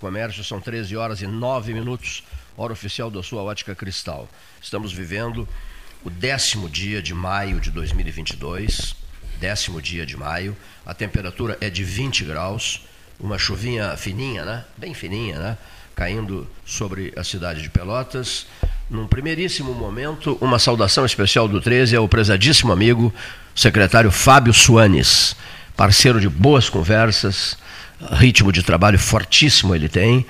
Comércio, são 13 horas e 9 minutos, hora oficial da sua ótica cristal. Estamos vivendo o décimo dia de maio de 2022, décimo dia de maio, a temperatura é de 20 graus, uma chuvinha fininha, né? Bem fininha, né? Caindo sobre a cidade de Pelotas. Num primeiríssimo momento, uma saudação especial do 13 ao prezadíssimo amigo, secretário Fábio Suanes, parceiro de boas conversas, ritmo de trabalho fortíssimo ele tem,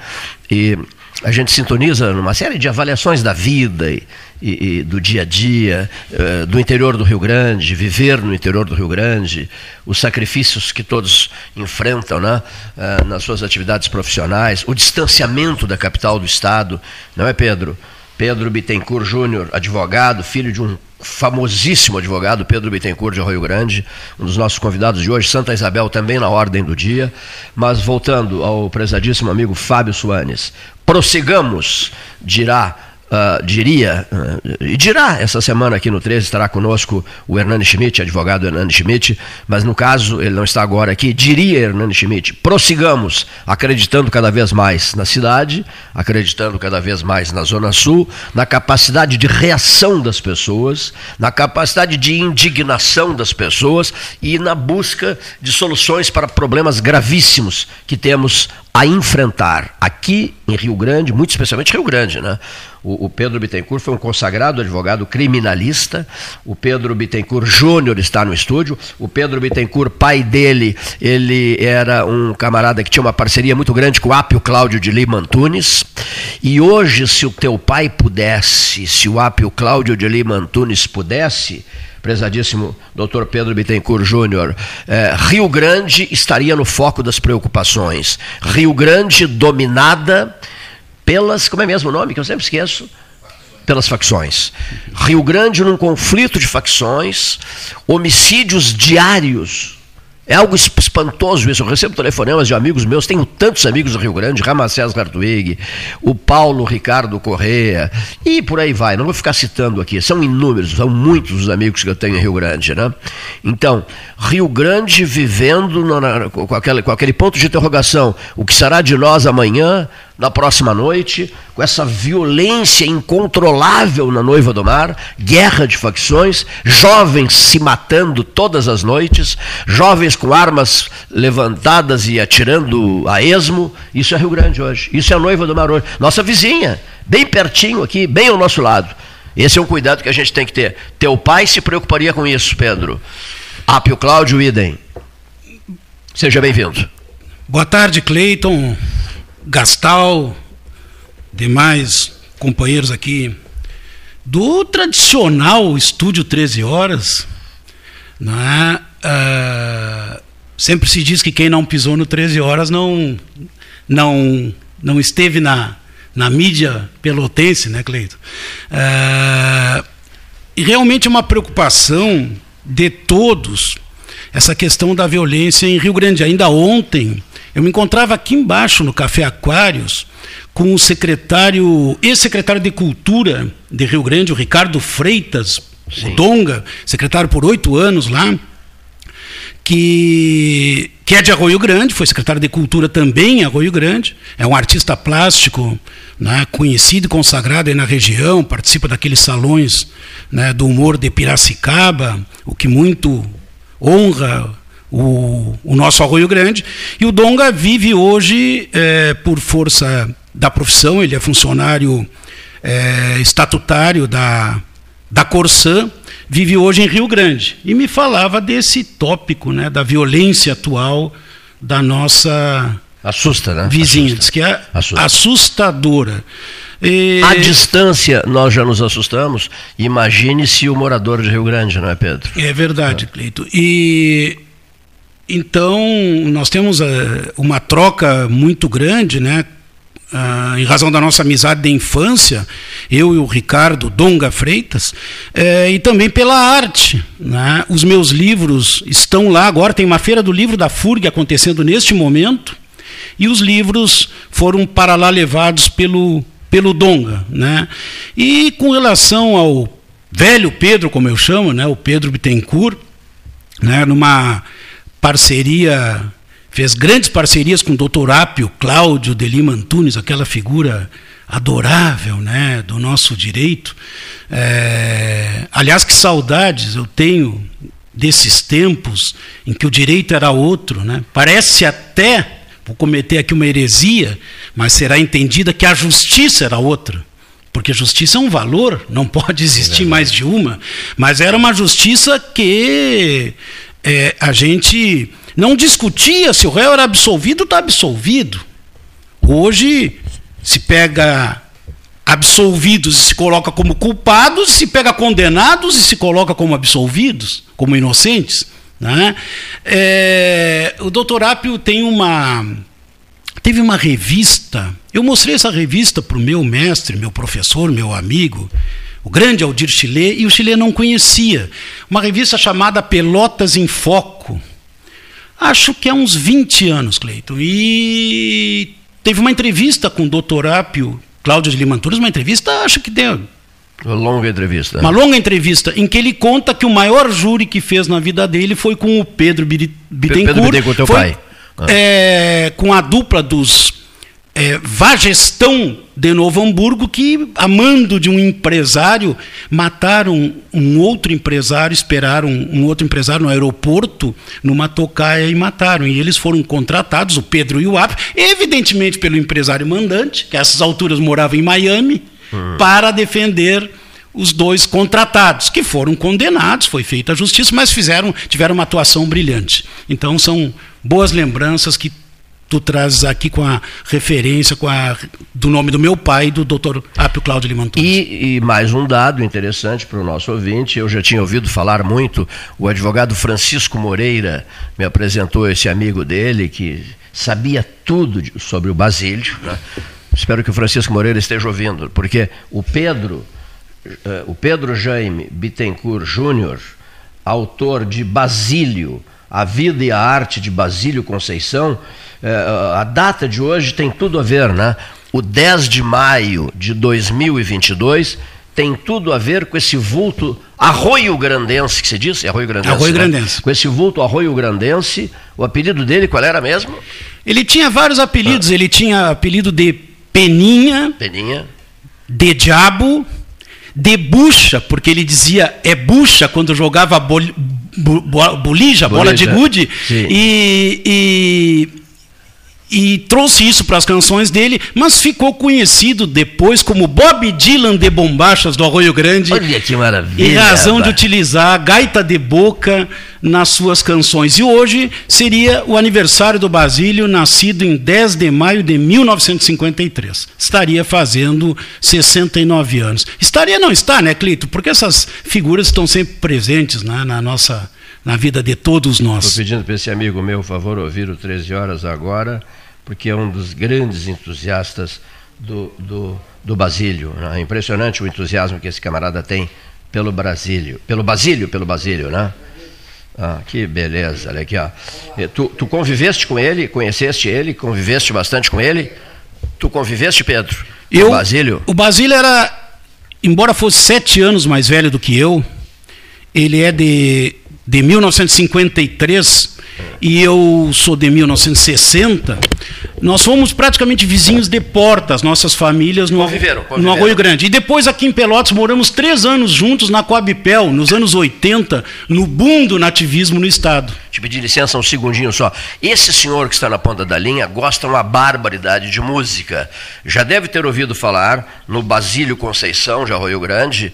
e a gente sintoniza numa série de avaliações da vida e, e, e do dia a dia, uh, do interior do Rio Grande, viver no interior do Rio Grande, os sacrifícios que todos enfrentam né, uh, nas suas atividades profissionais, o distanciamento da capital do Estado, não é, Pedro? Pedro Bittencourt Júnior, advogado, filho de um famosíssimo advogado, Pedro Bittencourt de Rio Grande, um dos nossos convidados de hoje, Santa Isabel também na ordem do dia. Mas voltando ao prezadíssimo amigo Fábio Soanes, prossigamos, dirá Uh, diria, uh, e dirá essa semana aqui no 13, estará conosco o Hernani Schmidt, advogado Hernani Schmidt, mas no caso ele não está agora aqui, diria Hernani Schmidt, prossigamos acreditando cada vez mais na cidade, acreditando cada vez mais na Zona Sul, na capacidade de reação das pessoas, na capacidade de indignação das pessoas e na busca de soluções para problemas gravíssimos que temos a enfrentar aqui em Rio Grande, muito especialmente Rio Grande, né? O, o, Pedro Bittencourt foi um consagrado advogado criminalista. O Pedro Bittencourt Júnior está no estúdio. O Pedro Bittencourt, pai dele, ele era um camarada que tinha uma parceria muito grande com o Apio Cláudio de Lima Antunes. E hoje, se o teu pai pudesse, se o Apio Cláudio de Lima Antunes pudesse, prezadíssimo doutor Pedro Bittencourt Júnior, é, Rio Grande estaria no foco das preocupações. Rio Grande dominada pelas, como é mesmo o nome que eu sempre esqueço? Pelas facções. Rio Grande num conflito de facções, homicídios diários é algo espantoso isso. Eu recebo telefonemas de amigos meus, tenho tantos amigos do Rio Grande, Ramacés Hartwig, o Paulo Ricardo Correia, e por aí vai. Não vou ficar citando aqui, são inúmeros, são muitos os amigos que eu tenho em Rio Grande. Né? Então, Rio Grande vivendo na, com, aquele, com aquele ponto de interrogação: o que será de nós amanhã? Na próxima noite, com essa violência incontrolável na Noiva do Mar, guerra de facções, jovens se matando todas as noites, jovens com armas levantadas e atirando a esmo. Isso é Rio Grande hoje. Isso é a Noiva do Mar hoje. Nossa vizinha, bem pertinho aqui, bem ao nosso lado. Esse é um cuidado que a gente tem que ter. Teu pai se preocuparia com isso, Pedro. Apio Cláudio Idem. Seja bem-vindo. Boa tarde, Cleiton. Gastal, demais companheiros aqui do tradicional estúdio 13 horas, né? Uh, sempre se diz que quem não pisou no 13 horas não não não esteve na, na mídia pelotense, né, Cleito? Uh, e realmente é uma preocupação de todos essa questão da violência em Rio Grande. Ainda ontem eu me encontrava aqui embaixo no Café Aquários com o secretário, ex-secretário de Cultura de Rio Grande, o Ricardo Freitas, Sim. o Donga, secretário por oito anos lá, que, que é de Arroio Grande, foi secretário de Cultura também em Arroio Grande, é um artista plástico né, conhecido e consagrado aí na região, participa daqueles salões né, do humor de Piracicaba, o que muito honra o, o nosso Arroio Grande. E o Donga vive hoje, é, por força da profissão, ele é funcionário é, estatutário da, da Corsã, vive hoje em Rio Grande. E me falava desse tópico né, da violência atual da nossa Assusta, né? vizinha, diz que é Assusta. assustadora. E... À distância, nós já nos assustamos. Imagine se o morador de Rio Grande, não é, Pedro? É verdade, é. Cleito. E então, nós temos uh, uma troca muito grande, né? Uh, em razão da nossa amizade de infância, eu e o Ricardo Donga Freitas, uh, e também pela arte. Né? Os meus livros estão lá, agora tem uma feira do livro da FURG acontecendo neste momento, e os livros foram para lá levados pelo, pelo Donga. Né? E com relação ao velho Pedro, como eu chamo, né? o Pedro Bittencourt, né? numa parceria fez grandes parcerias com o doutor Apio, Cláudio de Lima Antunes, aquela figura adorável né, do nosso direito. É, aliás, que saudades eu tenho desses tempos em que o direito era outro. Né? Parece até, vou cometer aqui uma heresia, mas será entendida que a justiça era outra. Porque justiça é um valor, não pode existir é mais de uma. Mas era uma justiça que é, a gente não discutia se o réu era absolvido ou está absolvido. Hoje se pega absolvidos e se coloca como culpados, se pega condenados e se coloca como absolvidos, como inocentes. Né? É, o doutor Apio tem uma. Teve uma revista, eu mostrei essa revista para o meu mestre, meu professor, meu amigo, o grande Aldir Chile, e o Chile não conhecia. Uma revista chamada Pelotas em Foco. Acho que há uns 20 anos, Cleiton. E teve uma entrevista com o doutor Apio, Cláudio de Limanturas, uma entrevista, acho que deu. Uma longa entrevista. Uma longa entrevista, em que ele conta que o maior júri que fez na vida dele foi com o Pedro Bittencourt. Pedro Bittencourt, teu foi, pai. Ah. É, com a dupla dos é, Vagestão de Novo Hamburgo, que, amando de um empresário, mataram um outro empresário, esperaram um outro empresário no aeroporto, numa tocaia, e mataram. E eles foram contratados, o Pedro e o Ap, evidentemente pelo empresário mandante, que a essas alturas morava em Miami, uhum. para defender os dois contratados, que foram condenados, foi feita a justiça, mas fizeram, tiveram uma atuação brilhante. Então são boas lembranças que tu trazes aqui com a referência com a, do nome do meu pai, do doutor Apio Cláudio Lima E, e, mais um dado interessante para o nosso ouvinte, eu já tinha ouvido falar muito, o advogado Francisco Moreira me apresentou esse amigo dele que sabia tudo sobre o Basílio. Né? Espero que o Francisco Moreira esteja ouvindo, porque o Pedro, uh, o Pedro Jaime Bittencourt Júnior, autor de Basílio, A Vida e a Arte de Basílio Conceição, a data de hoje tem tudo a ver, né? O 10 de maio de 2022 tem tudo a ver com esse vulto Arroio Grandense, que se diz? É Arroio Grandense. Arroio né? Grandense. Com esse vulto Arroio Grandense, o apelido dele qual era mesmo? Ele tinha vários apelidos, ah. ele tinha apelido de Peninha. Peninha. De Diabo, de Bucha, porque ele dizia é bucha quando jogava bol, bo, bo, bolija, bola de gude. E, e e trouxe isso para as canções dele, mas ficou conhecido depois como Bob Dylan de Bombachas do Arroio Grande. Olha que maravilha! Em razão de utilizar a gaita de boca nas suas canções. E hoje seria o aniversário do Basílio, nascido em 10 de maio de 1953. Estaria fazendo 69 anos. Estaria, não está, né, Clito? Porque essas figuras estão sempre presentes né, na nossa na vida de todos nós. Estou pedindo para esse amigo meu, favor, ouvir o 13 horas agora porque é um dos grandes entusiastas do, do, do Basílio. Né? É impressionante o entusiasmo que esse camarada tem pelo Brasílio, pelo Basílio, pelo Basílio, né? Ah, que beleza, olha aqui, ó. Tu, tu conviveste com ele, conheceste ele, conviveste bastante com ele? Tu conviveste, Pedro? Eu, o Basílio? O Basílio era, embora fosse sete anos mais velho do que eu, ele é de, de 1953 e eu sou de 1960, nós fomos praticamente vizinhos de porta, as nossas famílias no, conviveram, conviveram. no Arroio Grande. E depois aqui em Pelotas moramos três anos juntos na Coabipel, nos anos 80, no boom do nativismo no Estado. Te pedir licença um segundinho só. Esse senhor que está na ponta da linha gosta uma barbaridade de música. Já deve ter ouvido falar no Basílio Conceição, de Arroio Grande,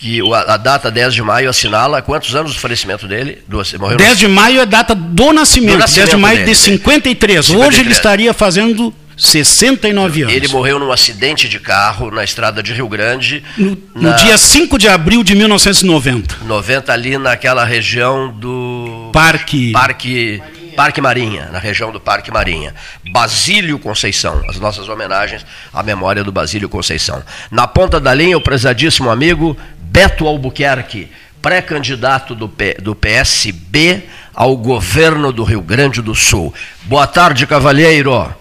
que a, data 10 de maio assinala quantos anos do falecimento dele? Do, morreu 10 de maio é a data do nascimento, do nascimento 10 de maio dele, de 53. 53. Hoje ele estaria fazendo 69 anos. Ele morreu num acidente de carro na estrada de Rio Grande. No, na... no dia 5 de abril de 1990. 90 ali naquela região do Parque Parque Parque Marinha, na região do Parque Marinha. Basílio Conceição, as nossas homenagens à memória do Basílio Conceição. Na ponta da linha, o prezadíssimo amigo Beto Albuquerque, pré-candidato do, do PSB ao governo do Rio Grande do Sul. Boa tarde, cavalheiro.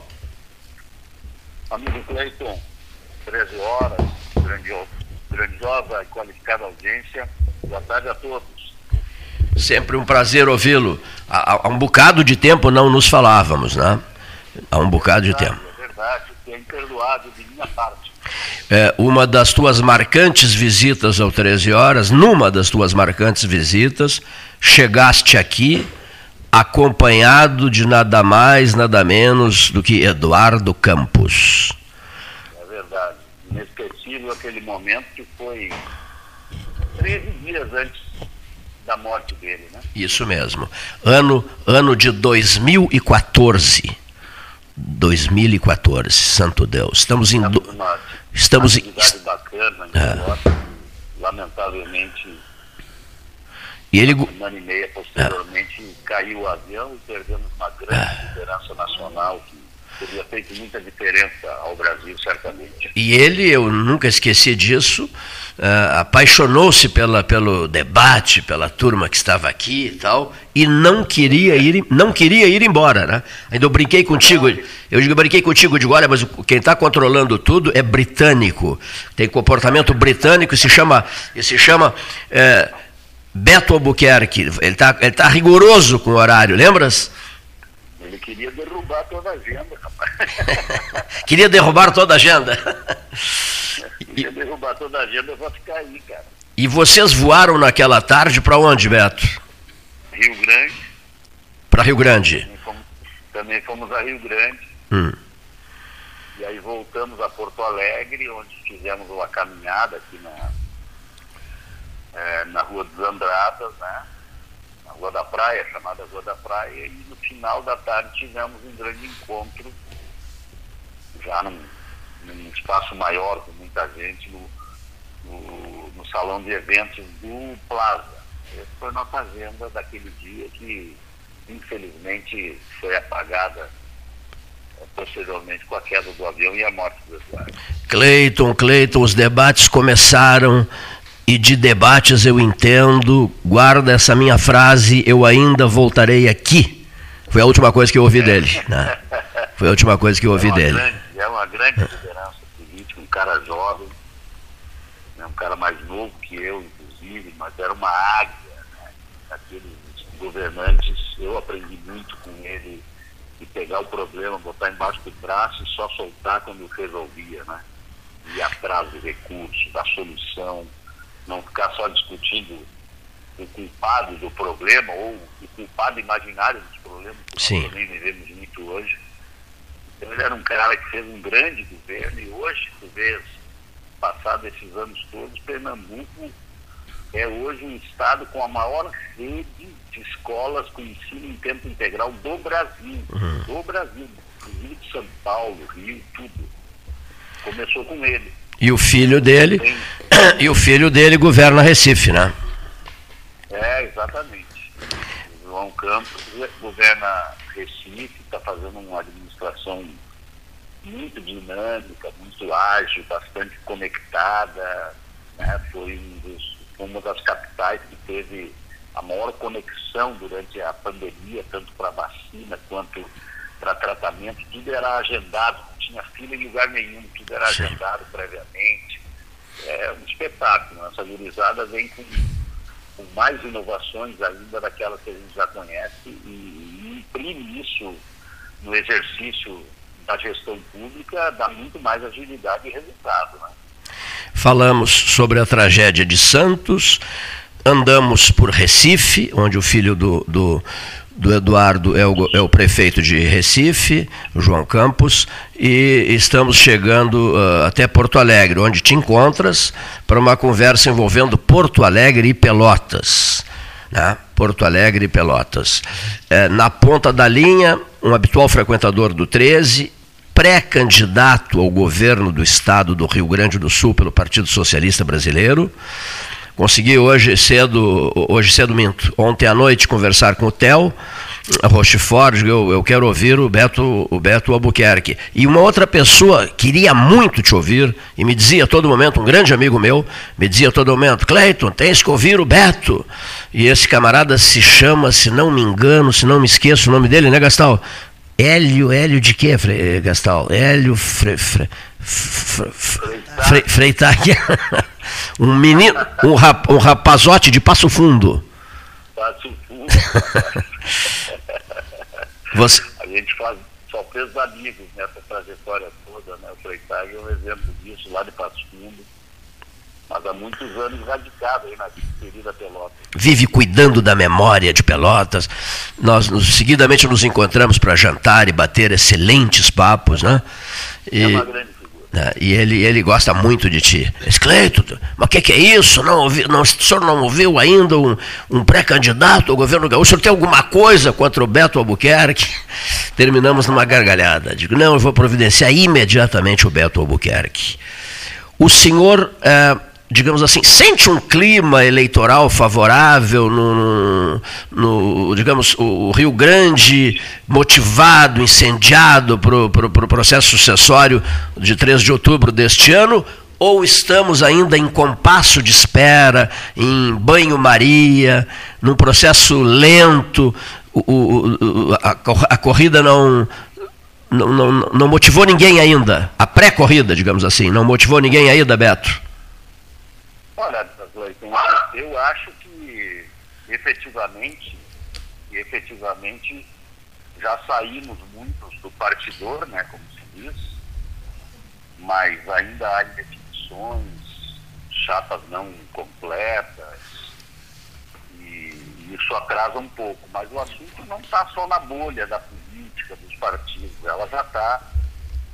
Amigo Cleiton, 13 horas, grandiosa e qualificada audiência. Boa tarde a todos. Sempre um prazer ouvi-lo. Há, há, um bocado de tempo não nos falávamos, né? Há um bocado de tempo. É verdade, é imperdoável de minha parte. É, uma das tuas marcantes visitas ao 13 Horas, numa das tuas marcantes visitas, chegaste aqui acompanhado de nada mais, nada menos do que Eduardo Campos. É verdade. Inesquecível aquele momento que foi 13 dias antes da morte dele, né? Isso mesmo. Ano, ano de 2014. 2014, santo Deus. Estamos em. Do... Estamos em. bacana, é. lamentavelmente. E ele. Uma semana e meia posteriormente é. caiu o avião e perdemos uma grande é. liderança nacional que teria feito muita diferença ao Brasil, certamente. E ele, eu nunca esqueci disso, uh, apaixonou-se pela, pelo debate, pela turma que estava aqui e tal, e não queria ir, não queria ir embora, né? Ainda eu brinquei contigo, eu digo, brinquei contigo, digo, olha, mas quem está controlando tudo é britânico, tem comportamento britânico e se chama, e se chama é, Beto Albuquerque, ele está ele tá rigoroso com o horário, lembras? Ele queria derrubar toda a agenda. queria derrubar toda a agenda. queria derrubar toda a agenda, eu vou ficar aí, cara. E vocês voaram naquela tarde para onde, Beto? Rio Grande. Para Rio Grande. Também fomos, também fomos a Rio Grande. Hum. E aí voltamos a Porto Alegre, onde fizemos uma caminhada aqui na, é, na Rua dos Andradas, né? Rua da Praia, chamada Rua da Praia, e no final da tarde tivemos um grande encontro, já num, num espaço maior, com muita gente, no, no, no, salão de eventos do Plaza. Essa foi a nossa agenda daquele dia que, infelizmente, foi apagada eh, posteriormente com a queda do avião e a morte do Eduardo. Cleiton, Cleiton, os debates começaram e de debates eu entendo, guarda essa minha frase, eu ainda voltarei aqui. Foi a última coisa que eu ouvi dele. Né? Foi a última coisa que eu ouvi é dele. É uma grande liderança política, um cara jovem, né, um cara mais novo que eu, inclusive, mas era uma águia, né? Aqueles governantes, eu aprendi muito com ele de pegar o problema, botar embaixo do braço e só soltar quando resolvia, né? Ir atrás do recurso, da solução não ficar só discutindo o culpado do problema ou o culpado imaginário dos problemas que Sim. também vivemos muito hoje. Então ele era um cara que fez um grande governo e hoje, tu vês, passado esses anos todos, Pernambuco é hoje um estado com a maior rede de escolas com ensino em tempo integral do Brasil. Uhum. Do Brasil. Inclusive de São Paulo, Rio, tudo. Começou com ele. E o filho dele, e o filho dele governa Recife, né? É, exatamente. João Campos governa Recife, está fazendo uma administração muito dinâmica, muito ágil, bastante conectada. Né? Foi um dos, uma das capitais que teve a maior conexão durante a pandemia, tanto para vacina quanto para tratamento. Tudo era agendado tinha fila em lugar nenhum, tudo era Sim. agendado previamente. É um espetáculo. Essa gurizada vem com, com, mais inovações ainda daquelas que a gente já conhece e imprime isso no exercício da gestão pública, dá muito mais agilidade e resultado. Né? Falamos sobre a tragédia de Santos, andamos por Recife, onde o filho do, do do Eduardo é o, é o prefeito de Recife, João Campos, e estamos chegando uh, até Porto Alegre, onde te encontras para uma conversa envolvendo Porto Alegre e Pelotas. Né? Porto Alegre e Pelotas. É, na ponta da linha, um habitual frequentador do 13, pré-candidato ao governo do estado do Rio Grande do Sul pelo Partido Socialista Brasileiro, Consegui hoje cedo, hoje cedo minto, ontem à noite conversar com o Theo Rochefort, eu, eu quero ouvir o Beto, o Beto Albuquerque. E uma outra pessoa queria muito te ouvir e me dizia a todo momento, um grande amigo meu, me dizia a todo momento, Cleiton, tens que ouvir o Beto. E esse camarada se chama, se não me engano, se não me esqueço o nome dele, né, Gastal? Hélio, Hélio de quê, Gastal? Hélio Fre, Fre, Fre, Fre, Freitag. um menino, um, rap, um rapazote de Passo Fundo. fundo. Você... A gente faz, só fez amigos nessa trajetória toda, né? O Freitag é um exemplo disso lá de Passo Fundo mas há muitos anos radicado aí na querida Pelotas. Vive cuidando da memória de Pelotas. Nós nos, seguidamente nos encontramos para jantar e bater excelentes papos, né? E, é uma grande né? E ele, ele gosta muito de ti. Cleiton, mas o que, que, é isso? Não ouvi, não, o senhor não ouviu ainda um, um pré-candidato ao governo gaúcho? O senhor tem alguma coisa contra o Beto Albuquerque? Terminamos numa gargalhada. Digo, não, eu vou providenciar imediatamente o Beto Albuquerque. O senhor. Eh, digamos assim, sente um clima eleitoral favorável no, no digamos, o Rio Grande motivado, incendiado para o pro, pro processo sucessório de 3 de outubro deste ano? Ou estamos ainda em compasso de espera, em banho-maria, num processo lento, o, o, a, a corrida não, não, não, não motivou ninguém ainda, a pré-corrida, digamos assim, não motivou ninguém ainda, Beto? Olha, eu acho que efetivamente, efetivamente já saímos muitos do partidor, né, como se diz, mas ainda há indefinições, chapas não completas, e isso atrasa um pouco. Mas o assunto não está só na bolha da política, dos partidos, ela já está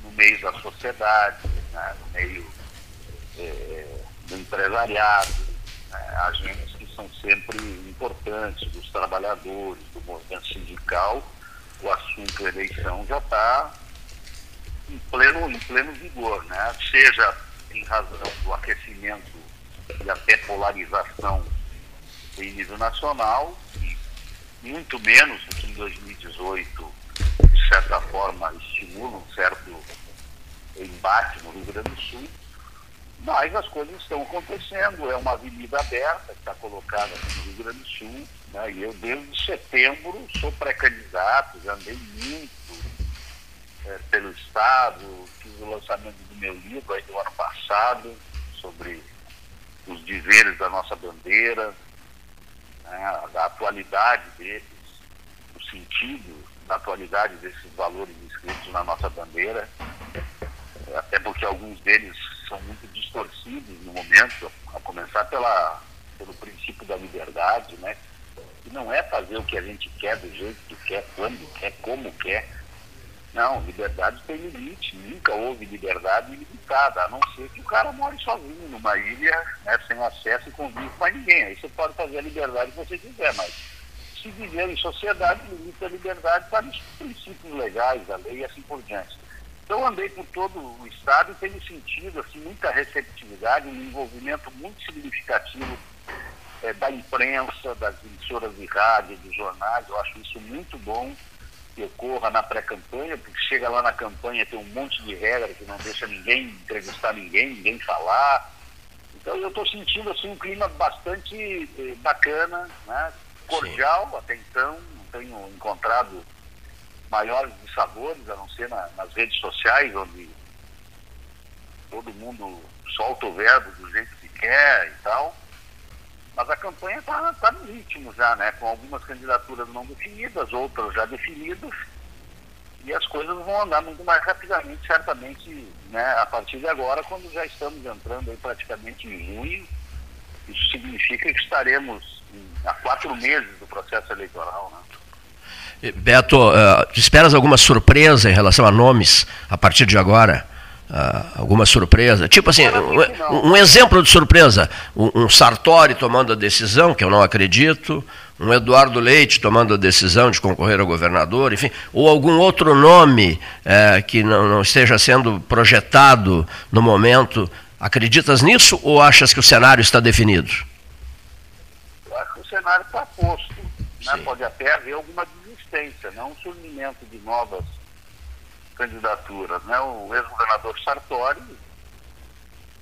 no meio da sociedade, né, no meio. É, do empresariado, né, agentes que são sempre importantes, dos trabalhadores, do movimento sindical, o assunto eleição já está em pleno, em pleno vigor, né? seja em razão do aquecimento e até polarização em nível nacional, e muito menos do que em 2018, de certa forma, estimula um certo embate no Rio Grande do Sul, mas as coisas estão acontecendo, é uma avenida aberta que está colocada no Rio Grande do Sul, né? e eu desde setembro sou pré-candidato, já andei muito é, pelo Estado, fiz o lançamento do meu livro aí do ano passado, sobre os dizeres da nossa bandeira, né? da atualidade deles, o sentido da atualidade desses valores inscritos na nossa bandeira, até porque alguns deles são muito distorcidos no momento, a começar pela, pelo princípio da liberdade, né? Que não é fazer o que a gente quer do jeito que quer, quando quer, como quer. Não, liberdade tem limite, nunca houve liberdade ilimitada, a não ser que o cara more sozinho numa ilha, né, sem acesso e convive com ninguém. Aí você pode fazer a liberdade que você quiser, mas se viver em sociedade, limita a liberdade para os princípios legais, a lei e assim por diante. Então andei por todo o estado e tenho sentido assim, muita receptividade, um envolvimento muito significativo é, da imprensa, das emissoras de rádio, dos jornais. Eu acho isso muito bom que ocorra na pré-campanha, porque chega lá na campanha tem um monte de regras que não deixa ninguém entrevistar ninguém, ninguém falar. Então eu estou sentindo assim um clima bastante eh, bacana, né? cordial Sim. até então, não tenho encontrado maiores de sabores, a não ser na, nas redes sociais, onde todo mundo solta o verbo do jeito que quer e tal. Mas a campanha está tá no ritmo já, né? Com algumas candidaturas não definidas, outras já definidas. E as coisas vão andar muito mais rapidamente, certamente, né, a partir de agora, quando já estamos entrando aí praticamente em junho. Isso significa que estaremos em, há quatro meses do processo eleitoral, né? Beto, uh, esperas alguma surpresa em relação a nomes a partir de agora? Uh, alguma surpresa? Tipo assim, um, um exemplo de surpresa: um, um, Sartori tomando a decisão, que eu não acredito, um Eduardo Leite tomando a decisão de concorrer ao governador, enfim, ou algum outro nome uh, que não, não esteja sendo projetado no momento. Acreditas nisso ou achas que o cenário está definido? Eu acho que o cenário está posto. Né? Pode até haver alguma existência, não um surgimento de novas candidaturas. Né? O ex-governador Sartori,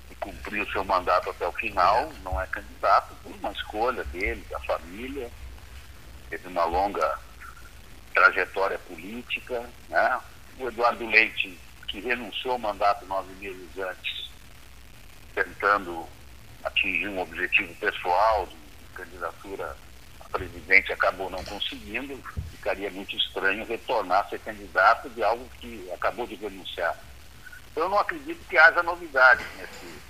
que cumpriu seu mandato até o final, não é candidato por uma escolha dele, da família, teve uma longa trajetória política. Né? O Eduardo Leite, que renunciou ao mandato nove meses antes, tentando atingir um objetivo pessoal de candidatura presidente acabou não conseguindo, ficaria muito estranho retornar a ser candidato de algo que acabou de renunciar. Então, eu não acredito que haja novidades nesse,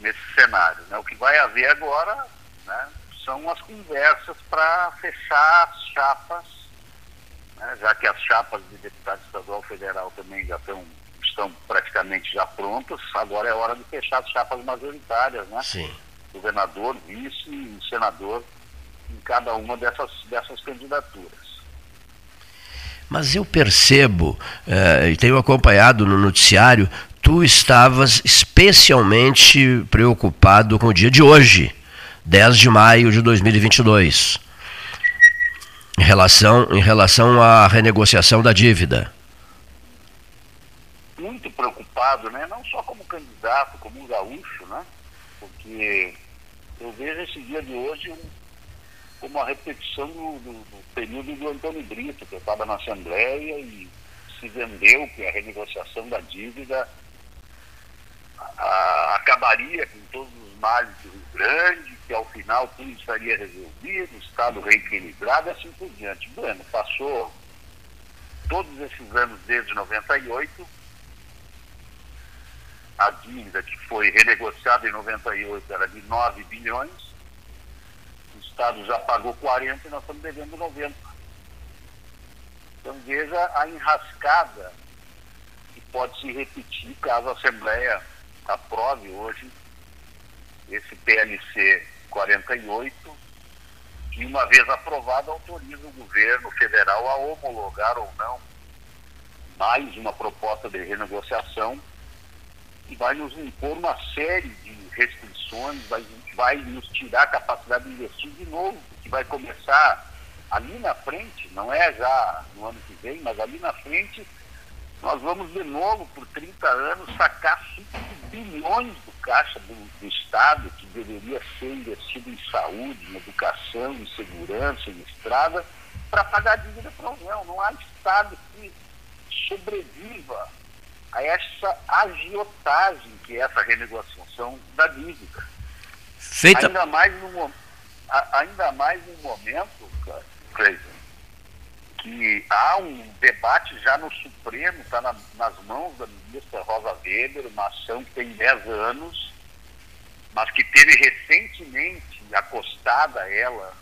nesse cenário. Né? O que vai haver agora né, são as conversas para fechar as chapas, né, já que as chapas de deputado estadual federal também já estão, estão praticamente já prontas, agora é hora de fechar as chapas majoritárias, né? Sim. Governador, vice e senador em cada uma dessas, dessas candidaturas. Mas eu percebo, eh, e tenho acompanhado no noticiário, tu estavas especialmente preocupado com o dia de hoje, 10 de maio de 2022, em relação, em relação à renegociação da dívida. Muito preocupado, né? não só como candidato, como um gaúcho, né? porque eu vejo esse dia de hoje um como a repetição do, do, do período do Antônio Brito, que estava na Assembleia e se vendeu que a renegociação da dívida a, acabaria com todos os males do Rio Grande, que ao final tudo estaria resolvido, o Estado reequilibrado e assim por diante. Bueno, passou todos esses anos desde 98, a dívida que foi renegociada em 98 era de 9 bilhões, Estado já pagou 40 e nós estamos devendo 90. Então veja a enrascada que pode se repetir caso a Assembleia aprove hoje esse PLC 48, que uma vez aprovado autoriza o governo federal a homologar ou não mais uma proposta de renegociação e vai nos impor uma série de restrições, vai vai nos tirar a capacidade de investir de novo, que vai começar ali na frente, não é já no ano que vem, mas ali na frente, nós vamos de novo, por 30 anos, sacar 5 bilhões do caixa do, do Estado, que deveria ser investido em saúde, em educação, em segurança, em estrada, para pagar a dívida para a União. Não há Estado que sobreviva a essa agiotagem que é essa renegociação da dívida. Feita... Ainda mais no, ainda mais no momento, Cleiton, que há um debate já no Supremo, está na, nas mãos da ministra Rosa Weber, uma ação que tem 10 anos, mas que teve recentemente acostada ela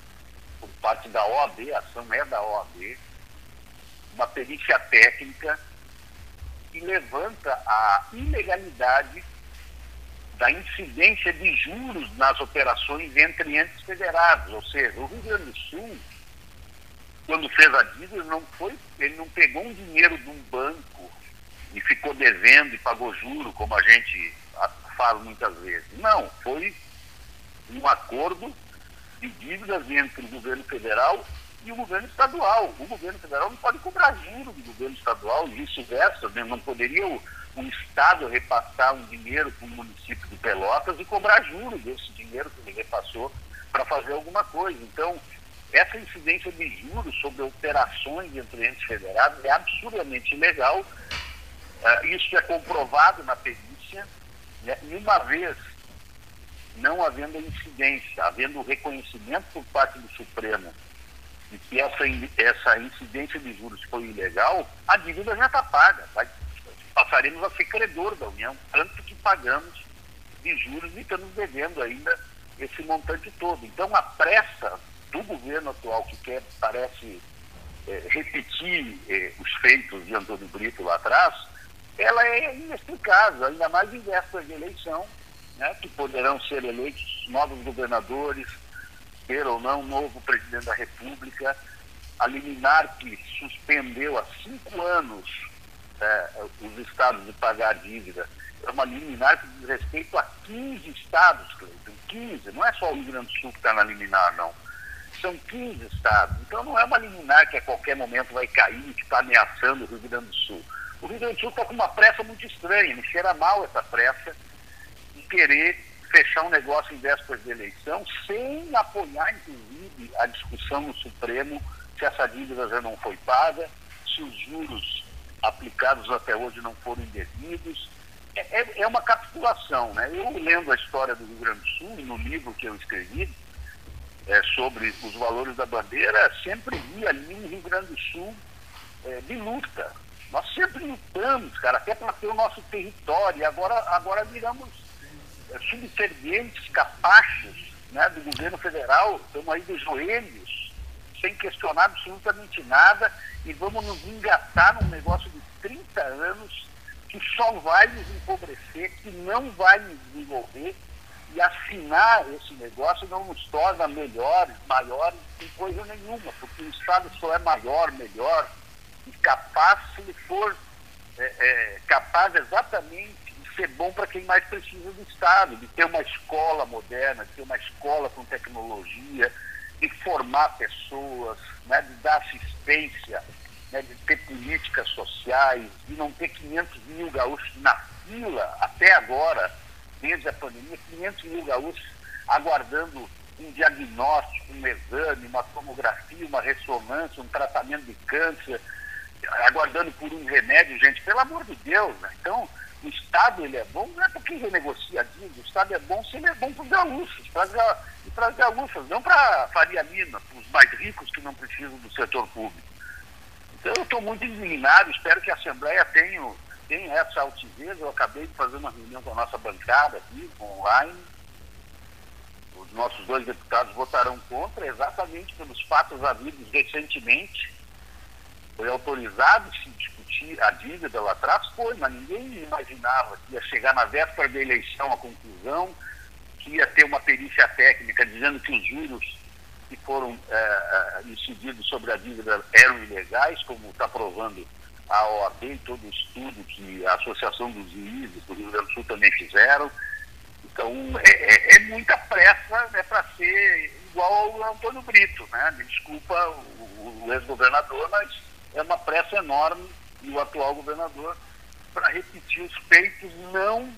por parte da OAB, a ação é da OAB, uma perícia técnica que levanta a ilegalidade da incidência de juros nas operações entre entes federados. Ou seja, o Rio Grande do Sul, quando fez a dívida, não foi, ele não pegou um dinheiro de um banco e ficou devendo e pagou juro, como a gente fala muitas vezes. Não, foi um acordo de dívidas entre o governo federal e o governo estadual. O governo federal não pode cobrar juro do governo estadual e vice-versa, né? não poderia o Estado repassar um dinheiro para o município de Pelotas e cobrar juros desse dinheiro que ele repassou para fazer alguma coisa. Então, essa incidência de juros sobre operações entre entes federados é absurdamente ilegal. Uh, isso é comprovado na perícia. Né? E uma vez não havendo incidência, havendo reconhecimento por parte do Supremo de que essa, essa incidência de juros foi ilegal, a dívida já está paga. Vai passaremos a ser credor da União, tanto que pagamos de juros e estamos devendo ainda esse montante todo. Então, a pressa do governo atual, que quer, parece, é, repetir é, os feitos de Antônio Brito lá atrás, ela é inexplicável, ainda mais em véspera de eleição, né, que poderão ser eleitos novos governadores, ter ou não novo presidente da República, a liminar que suspendeu há cinco anos é, os estados de pagar a dívida. É uma liminar que diz respeito a 15 estados, Cleiton. 15, não é só o Rio Grande do Sul que está na liminar, não. São 15 estados. Então não é uma liminar que a qualquer momento vai cair, que está ameaçando o Rio Grande do Sul. O Rio Grande do Sul está com uma pressa muito estranha, me cheira mal essa pressa de querer fechar um negócio em vésperas de eleição, sem apoiar, inclusive, a discussão no Supremo se essa dívida já não foi paga, se os juros aplicados até hoje não foram indevidos. É, é, é, uma capitulação. Né? Eu lendo a história do Rio Grande do Sul, no livro que eu escrevi, é, sobre os valores da bandeira, sempre vi ali no Rio Grande do Sul é, de luta. Nós sempre lutamos, cara, até para ter o nosso território. E agora, agora viramos é, subservientes, capachos né, do governo federal, estamos aí de joelhos, sem questionar absolutamente nada, e vamos nos engatar num negócio de 30 anos que só vai nos empobrecer, que não vai nos desenvolver, e assinar esse negócio não nos torna melhores, maiores, em coisa nenhuma, porque o Estado só é maior, melhor e capaz se ele for é, é, capaz exatamente de ser bom para quem mais precisa do Estado, de ter uma escola moderna, de ter uma escola com tecnologia, de formar pessoas, né, de dar assistência, né, de ter políticas sociais, de não ter 500 mil gaúchos na fila até agora desde a pandemia, 500 mil gaúchos aguardando um diagnóstico, um exame, uma tomografia, uma ressonância, um tratamento de câncer, aguardando por um remédio, gente, pelo amor de Deus. Né? Então, o Estado ele é bom, não é porque renegocia dívida, o Estado é bom se ele é bom para os gaúchos, para as gaúchas, não para Faria Lima, para os mais ricos que não precisam do setor público. Então, eu estou muito indignado, espero que a Assembleia tenha tem essa altivez. Eu acabei de fazer uma reunião com a nossa bancada aqui, online. Os nossos dois deputados votarão contra, exatamente pelos fatos havidos recentemente. Foi autorizado se discutir a dívida lá atrás? Foi, mas ninguém imaginava que ia chegar na véspera da eleição a conclusão, que ia ter uma perícia técnica dizendo que os juros que foram é, incididos sobre a dívida eram ilegais, como está provando a OAB e todo o estudo que a Associação dos Juízes do Rio Grande do Sul também fizeram. Então, é, é, é muita pressa né, para ser igual ao Antônio Brito. Né? Me desculpa o, o ex-governador, mas é uma pressa enorme e o atual governador para repetir os feitos não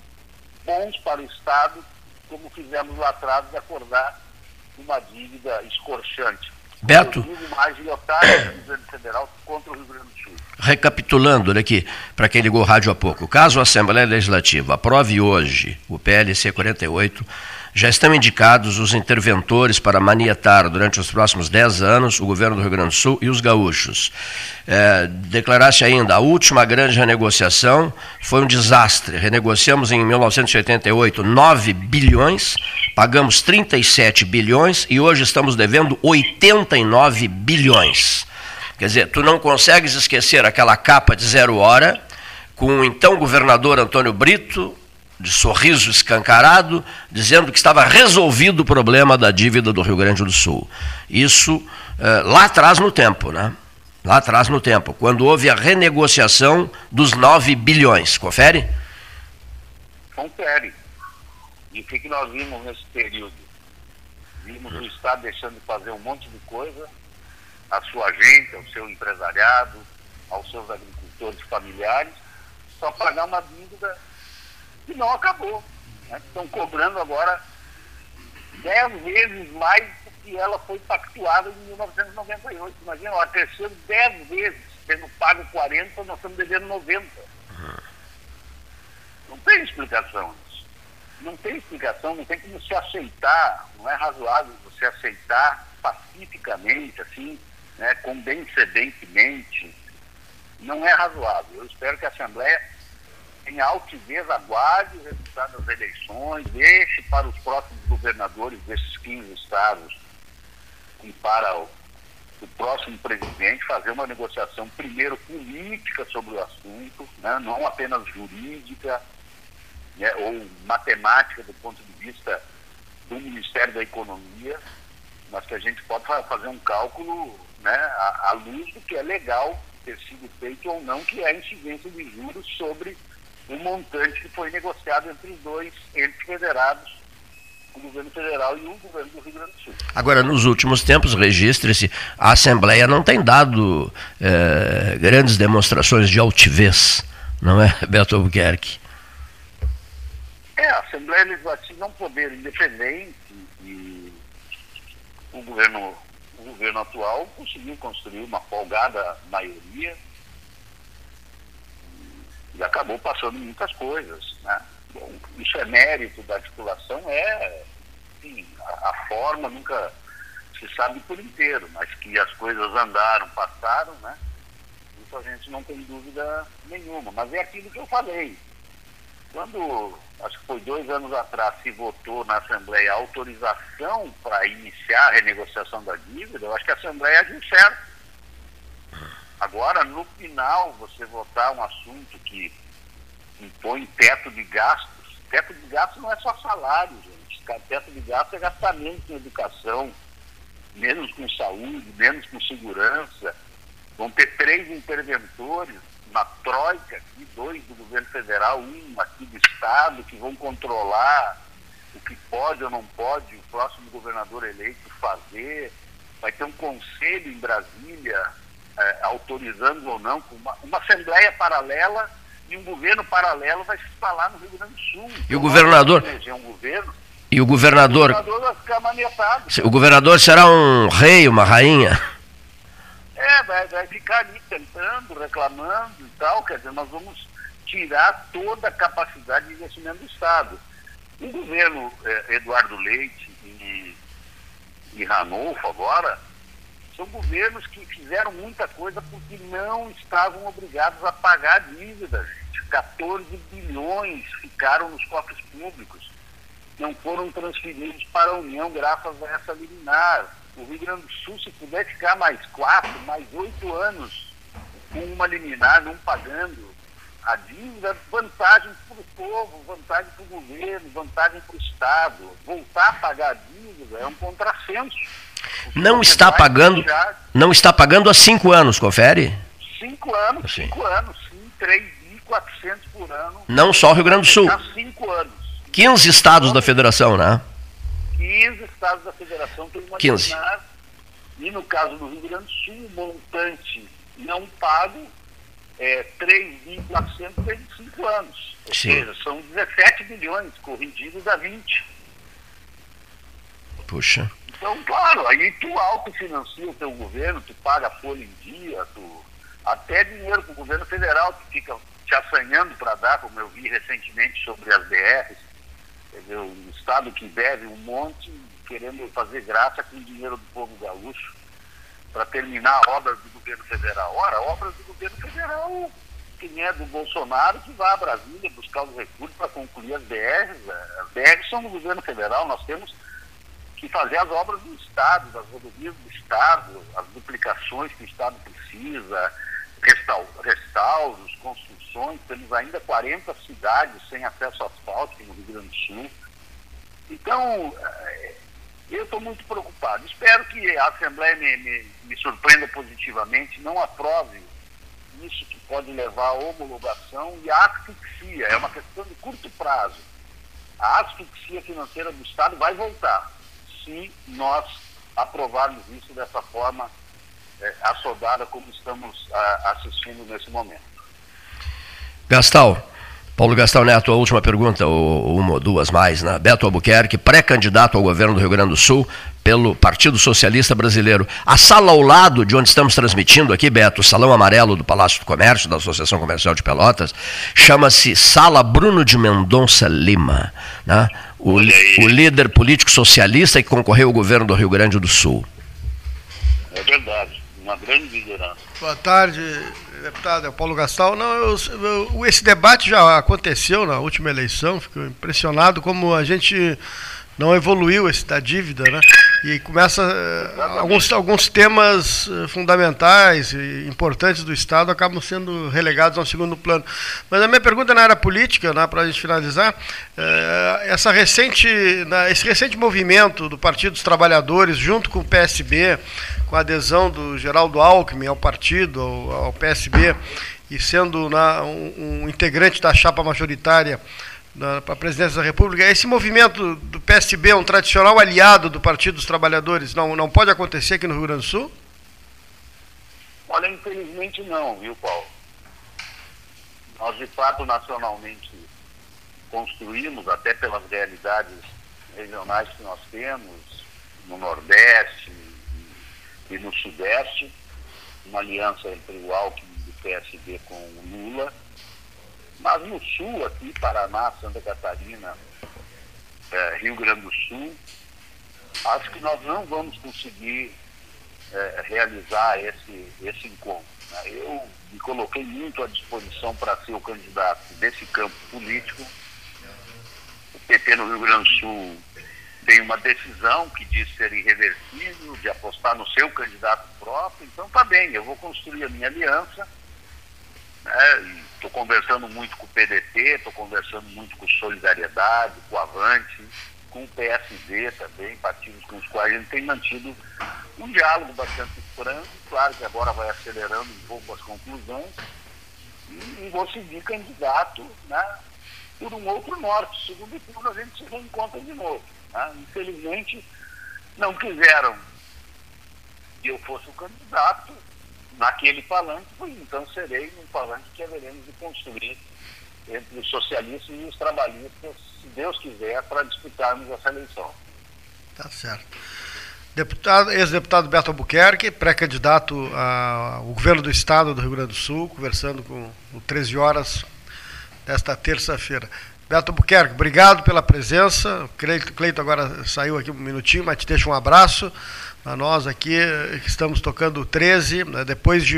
bons para o Estado, como fizemos lá atrás de acordar uma dívida escorchante. Beto. mais do governo federal contra o Rio Grande do Sul. Recapitulando, olha aqui, para quem ligou o rádio há pouco, caso a Assembleia Legislativa aprove hoje o PLC 48, já estão indicados os interventores para manietar durante os próximos 10 anos o governo do Rio Grande do Sul e os gaúchos. É, Declarasse ainda, a última grande renegociação foi um desastre. Renegociamos em 1988 9 bilhões, pagamos 37 bilhões e hoje estamos devendo 89 bilhões. Quer dizer, tu não consegues esquecer aquela capa de zero hora com o então governador Antônio Brito, de sorriso escancarado, dizendo que estava resolvido o problema da dívida do Rio Grande do Sul. Isso eh, lá atrás no tempo, né? Lá atrás no tempo, quando houve a renegociação dos 9 bilhões. Confere? Confere. E o que, que nós vimos nesse período? Vimos o Estado deixando de fazer um monte de coisa, a sua gente, ao seu empresariado, aos seus agricultores familiares, só pagar uma dívida que não acabou. Né? Estão cobrando agora dez vezes mais do que ela foi pactuada em 1998. Imagina, a terceira dez vezes, tendo pago 40, nós estamos devendo 90. Não tem explicação isso. Não tem explicação, não tem como se aceitar, não é razoável você aceitar pacificamente, assim, né, condensedentemente. Não é razoável. Eu espero que a Assembleia em altivez, aguarde o resultado das eleições, deixe para os próximos governadores desses 15 estados e para o, o próximo presidente fazer uma negociação, primeiro, política sobre o assunto, né, não apenas jurídica né, ou matemática do ponto de vista do Ministério da Economia, mas que a gente pode fazer um cálculo né, à, à luz do que é legal ter sido feito ou não, que é a incidência de juros sobre o montante que foi negociado entre os dois entes federados, o governo federal e o governo do Rio Grande do Sul. Agora, nos últimos tempos, registre-se, a Assembleia não tem dado eh, grandes demonstrações de altivez, não é, Beto Albuquerque? É, a Assembleia Legislativa é um poder independente e o governo, o governo atual conseguiu construir uma folgada maioria e acabou passando muitas coisas. Né? Bom, isso é mérito da articulação, é enfim, a, a, forma nunca, se sabe por inteiro, mas que as coisas andaram, passaram, né? Isso a gente não tem dúvida nenhuma. Mas é aquilo que eu falei. Quando, acho que foi dois anos atrás, se votou na Assembleia a autorização para iniciar a renegociação da dívida, eu acho que a Assembleia agiu certo. Agora, no final, você votar um assunto que impõe teto de gastos, teto de gastos não é só salário, gente. Teto de gastos é gastar menos com educação, menos com saúde, menos com segurança. Vão ter três interventores, uma troika aqui, dois do governo federal, um aqui do estado, que vão controlar o que pode ou não pode o próximo governador eleito fazer. Vai ter um conselho em Brasília é, autorizando ou não, uma, uma assembleia paralela e um governo paralelo vai se instalar no Rio Grande do Sul. E o governador? É um governo. E o governador? O governador vai ficar manietado. O governador será um rei, uma rainha? É, vai, vai ficar ali tentando, reclamando e tal. Quer dizer, nós vamos tirar toda a capacidade de investimento do Estado. O governo eh, Eduardo Leite e, e Ranolfo agora são governos que fizeram muita coisa porque não estavam obrigados a pagar dívidas. 14 bilhões ficaram nos cofres públicos. Não foram transferidos para a União graças a essa liminar. O Rio Grande do Sul, se puder ficar mais quatro, mais oito anos com uma liminar, não pagando a dívida, vantagem para o povo, vantagem para o governo, vantagem para o Estado. Voltar a pagar a dívida é um contrassenso não está pagando, não está pagando há cinco anos, confere? Cinco anos, Sim. cinco anos, sim, 3.400 por ano. Não só o Rio Grande do Sul. Há cinco anos. 15 estados da federação, né? 15 estados da federação tem uma 15. e no caso do Rio Grande do Sul, o montante não pago é 3.400 em cinco anos. Ou Sim. seja, são 17 bilhões corrigidos a 20. Puxa. Então, claro, aí tu autofinancia o teu governo, tu paga a folha em dia, tu até dinheiro para o governo federal, tu fica te assanhando para dar, como eu vi recentemente sobre as BRs, dizer, o Estado que deve um monte, querendo fazer graça com o dinheiro do povo gaúcho para terminar obras do governo federal. Ora, obras do governo federal, quem é do Bolsonaro que vá a Brasília buscar os recursos para concluir as BRs. As BRs são do governo federal, nós temos que fazer as obras do Estado, das rodovias do Estado, as duplicações que o Estado precisa, restauros, construções, temos ainda 40 cidades sem acesso asfáltico no Rio Grande do Sul. Então, eh, eu estou muito preocupado. Espero que a Assembleia me, me, me, surpreenda positivamente, não aprove isso que pode levar à homologação e à asfixia. É uma questão de curto prazo. A asfixia financeira do Estado vai voltar se nós aprovarmos isso dessa forma é, assodada como estamos a, assistindo nesse momento. Gastal, Paulo Gastal Neto, a última pergunta, ou uma ou duas mais, né? Beto Albuquerque, pré-candidato ao governo do Rio Grande do Sul pelo Partido Socialista Brasileiro. A sala ao lado de onde estamos transmitindo aqui, Beto, o Salão Amarelo do Palácio do Comércio, da Associação Comercial de Pelotas, chama-se Sala Bruno de Mendonça Lima. Né? O, o líder político socialista que concorreu ao governo do Rio Grande do Sul. É verdade, uma grande liderança. Boa tarde, deputado é Paulo Gastal. Não, eu, eu, esse debate já aconteceu na última eleição, fico impressionado como a gente não evoluiu esse da dívida, né? E começa eh, alguns, alguns temas eh, fundamentais e importantes do Estado acabam sendo relegados ao segundo plano. Mas a minha pergunta na área política, né, para a gente finalizar, é, essa recente, né, esse recente movimento do Partido dos Trabalhadores junto com o PSB, com a adesão do Geraldo Alckmin ao partido, ao, ao PSB, e sendo né, um, um integrante da chapa majoritária para a presidência da República. Esse movimento do PSB, um tradicional aliado do Partido dos Trabalhadores, não, não pode acontecer aqui no Rio Grande do Sul? Olha, infelizmente não, viu, Paulo? Nós, de fato, nacionalmente construímos, até pelas realidades regionais que nós temos, no Nordeste e no Sudeste, uma aliança entre o Alckmin do PSB com o Lula, mas no sul, aqui, Paraná, Santa Catarina, é, Rio Grande do Sul, acho que nós não vamos conseguir é, realizar esse, esse encontro. Né? Eu me coloquei muito à disposição para ser o candidato desse campo político. O PT no Rio Grande do Sul tem uma decisão que diz ser irreversível, de apostar no seu candidato próprio, então está bem, eu vou construir a minha aliança. Estou né? conversando muito com o PDT, estou conversando muito com Solidariedade, com o Avante, com o PSD também, partidos com os quais a gente tem mantido um diálogo bastante franco, claro que agora vai acelerando um pouco as conclusões, e, e vou seguir candidato né, por um outro norte. Segundo turno a gente se reencontra de novo. Né? Infelizmente, não quiseram que eu fosse o candidato naquele palanque, então serei um palanque que haveremos de construir entre os socialistas e os trabalhistas, se Deus quiser, para disputarmos essa eleição. Tá certo. Deputado, ex-deputado Beto Albuquerque, pré-candidato ao governo do estado do Rio Grande do Sul, conversando com o 13 horas desta terça-feira. Beto Albuquerque, obrigado pela presença. O Cleito agora saiu aqui um minutinho, mas te deixo um abraço. A nós aqui que estamos tocando 13, né, depois de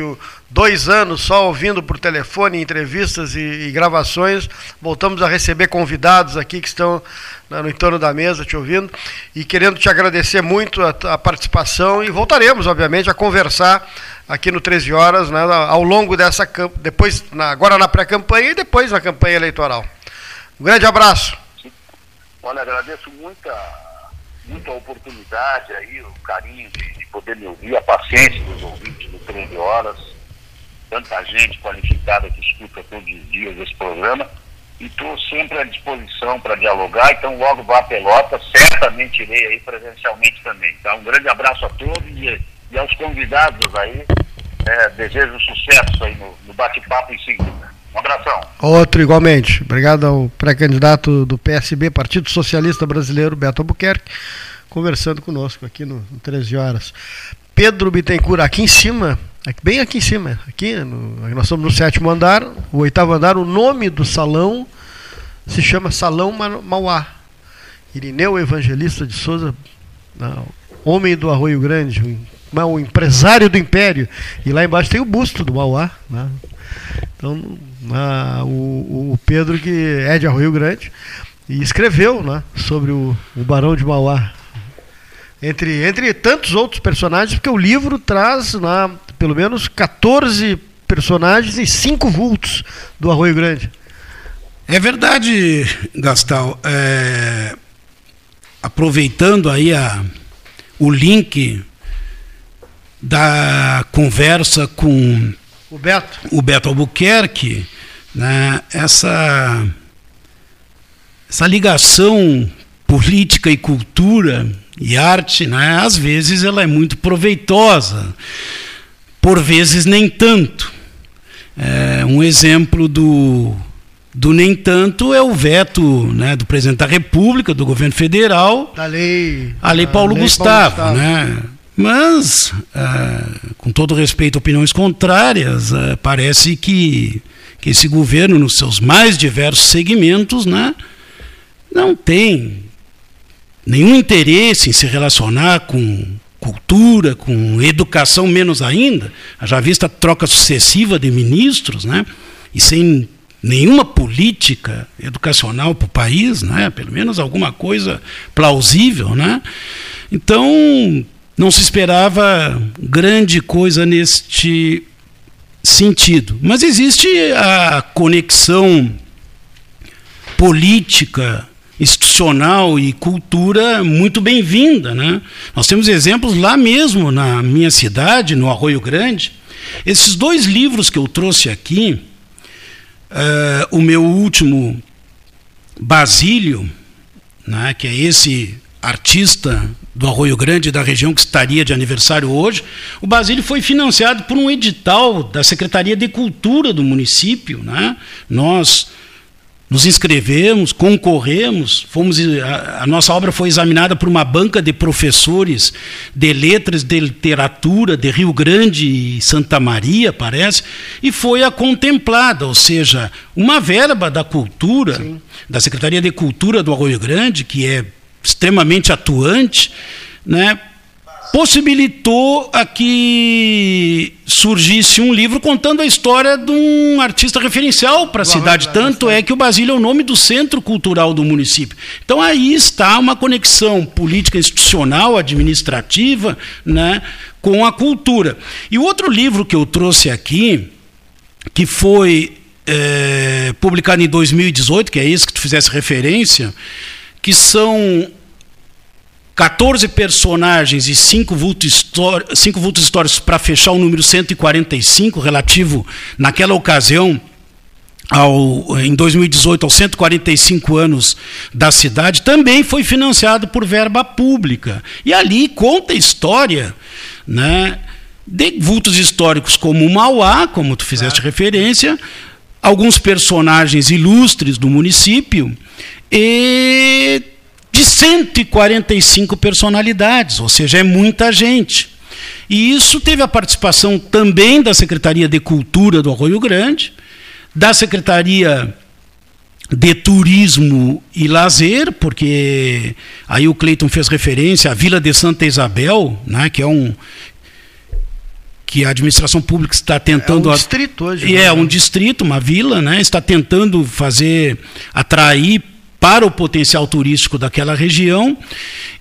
dois anos só ouvindo por telefone entrevistas e, e, gravações, voltamos a receber convidados aqui que estão né, no entorno da mesa te ouvindo e querendo te agradecer muito a, a participação e voltaremos, obviamente, a conversar aqui no 13 Horas né, ao longo dessa depois na, agora na pré-campanha e depois na campanha eleitoral. Um grande abraço. Olha, agradeço muito a, muito a oportunidade aí, o carinho de, de poder me ouvir, a paciência dos ouvintes do 13 Horas, tanta gente qualificada que escuta todos os dias esse programa. E estou sempre à disposição para dialogar, então logo vá a pelota, certamente irei aí presencialmente também. Então, um grande abraço a todos e, e aos convidados aí. É, desejo sucesso aí no, no bate-papo em seguida. Um abração. Outro igualmente. Obrigado ao pré-candidato do PSB, Partido Socialista Brasileiro, Beto Albuquerque, conversando conosco aqui no, no 13 horas. Pedro Bittencourt, aqui em cima, bem aqui em cima, aqui no, nós estamos no sétimo andar, o oitavo andar, o nome do salão se chama Salão Mauá. Irineu Evangelista de Souza, não, homem do Arroio Grande, o empresário do Império. E lá embaixo tem o busto do Mauá. Né? Então, ah, o, o, Pedro, que é de Arroio Grande, e escreveu né, sobre o, o Barão de Mauá. Entre, entre tantos outros personagens, porque o livro traz né, pelo menos 14 personagens e cinco vultos do Arroio Grande. É verdade, Gastal. É, aproveitando aí a, o link da conversa com o Beto, o Beto Albuquerque, né, essa, essa ligação política e cultura e arte, né, às vezes ela é muito proveitosa, por vezes nem tanto. É, um exemplo do, do nem tanto é o veto né, do presidente da República, do governo federal, da lei, a lei Paulo, lei Gustavo, Paulo Gustavo. Né? Mas, ah, com todo respeito a opiniões contrárias, ah, parece que, que esse governo, nos seus mais diversos segmentos, né, não tem nenhum interesse em se relacionar com cultura, com educação, menos ainda, já vista a troca sucessiva de ministros, né, e sem nenhuma política educacional para o país, né, pelo menos alguma coisa plausível. Né, então, não se esperava grande coisa neste sentido. Mas existe a conexão política, institucional e cultura muito bem-vinda. Né? Nós temos exemplos lá mesmo na minha cidade, no Arroio Grande. Esses dois livros que eu trouxe aqui, uh, o meu último, Basílio, né, que é esse artista do Arroio Grande, da região que estaria de aniversário hoje, o Basílio foi financiado por um edital da Secretaria de Cultura do município. Né? Nós nos inscrevemos, concorremos, fomos a, a, nossa obra foi examinada por uma banca de professores de letras, de literatura de Rio Grande e Santa Maria, parece, e foi a contemplada, ou seja, uma verba da cultura, Sim. da Secretaria de Cultura do Arroio Grande, que é extremamente atuante, né, possibilitou a que surgisse um livro contando a história de um artista referencial para a cidade. Tanto é que o Basílio é o nome do centro cultural do município. Então aí está uma conexão política, institucional, administrativa, né, com a cultura. E o outro livro que eu trouxe aqui, que foi é, publicado em 2018, que é esse que tu fizesse referência, que são 14 personagens e 5 vultos, cinco vultos históricos para fechar o número 145, relativo, naquela ocasião, ao, em 2018, aos 145 anos da cidade, também foi financiado por verba pública. E ali conta a história né, de vultos históricos como o Mauá, como tu fizeste referência, alguns personagens ilustres do município, e de 145 personalidades, ou seja, é muita gente. E isso teve a participação também da Secretaria de Cultura do Arroio Grande, da Secretaria de Turismo e Lazer, porque aí o Cleiton fez referência à Vila de Santa Isabel, né, que é um que a administração pública está tentando é um distrito hoje. E né? é um distrito, uma vila, né, está tentando fazer atrair para o potencial turístico daquela região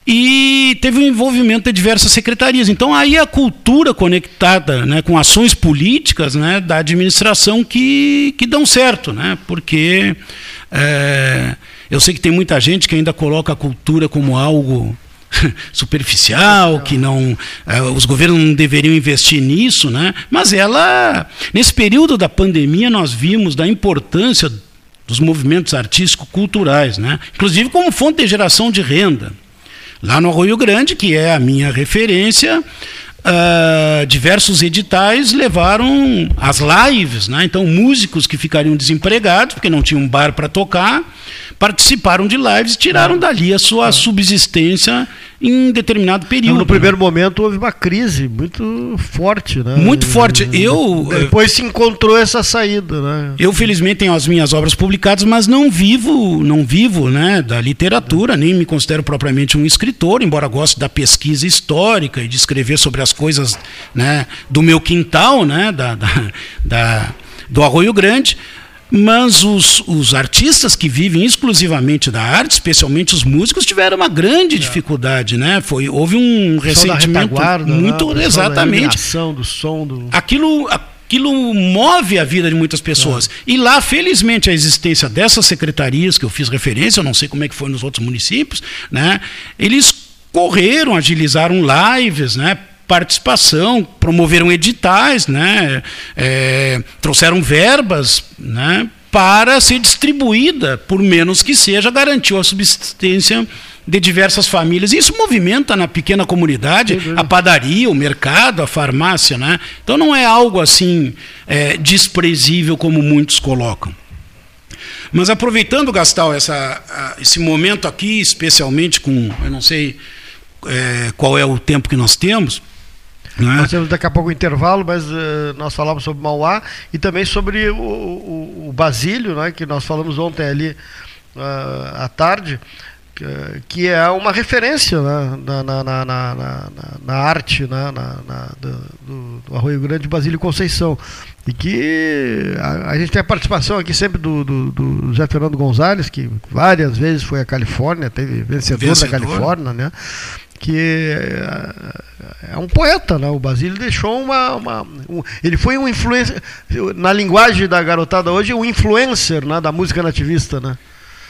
e teve um envolvimento de diversas secretarias. Então aí a cultura conectada né, com ações políticas né, da administração que, que dão certo, né, porque é, eu sei que tem muita gente que ainda coloca a cultura como algo superficial, que não é, os governos não deveriam investir nisso, né? Mas ela nesse período da pandemia nós vimos da importância dos movimentos artístico-culturais, né? inclusive como fonte de geração de renda. Lá no Arroio Grande, que é a minha referência, uh, diversos editais levaram as lives, né? então músicos que ficariam desempregados, porque não tinham um bar para tocar, participaram de lives e tiraram dali a sua subsistência em determinado período. No primeiro momento houve uma crise muito forte, né? Muito forte. Eu depois se encontrou essa saída, né? Eu felizmente tenho as minhas obras publicadas, mas não vivo, não vivo, né, da literatura, nem me considero propriamente um escritor, embora goste da pesquisa histórica e de escrever sobre as coisas, né, do meu quintal, né, da, da, da do Arroio Grande. Mas os, os artistas que vivem exclusivamente da arte, especialmente os músicos, tiveram uma grande é. dificuldade, né? Foi, houve um ressentimento muito né? exatamente. do som, do... Aquilo, aquilo move a vida de muitas pessoas. É. E lá, felizmente, a existência dessas secretarias que eu fiz referência, eu não sei como é que foi nos outros municípios, né? Eles correram, agilizaram lives, né? Participação, promoveram editais, né, é, trouxeram verbas né, para ser distribuída, por menos que seja, garantiu a subsistência de diversas famílias. Isso movimenta na pequena comunidade a padaria, o mercado, a farmácia. Né? Então não é algo assim é, desprezível como muitos colocam. Mas aproveitando, Gastal, essa, esse momento aqui, especialmente com, eu não sei é, qual é o tempo que nós temos, né? Nós temos daqui a pouco o intervalo, mas uh, nós falamos sobre Mauá e também sobre o, o, o Basílio, né, que nós falamos ontem ali uh, à tarde, que, que, é uma referência né, na, na, na, na, na arte né, na, do, do, Arroio Grande Basílio Conceição. E que a, a, gente tem a participação aqui sempre do, do, do José Fernando Gonzalez, que várias vezes foi à Califórnia, teve vencedor, vencedor. da Califórnia, né? Que é, é um poeta, né? O Basílio deixou uma, uma um, ele foi um influencer na linguagem da garotada hoje, um influencer, né, da música nativista, né?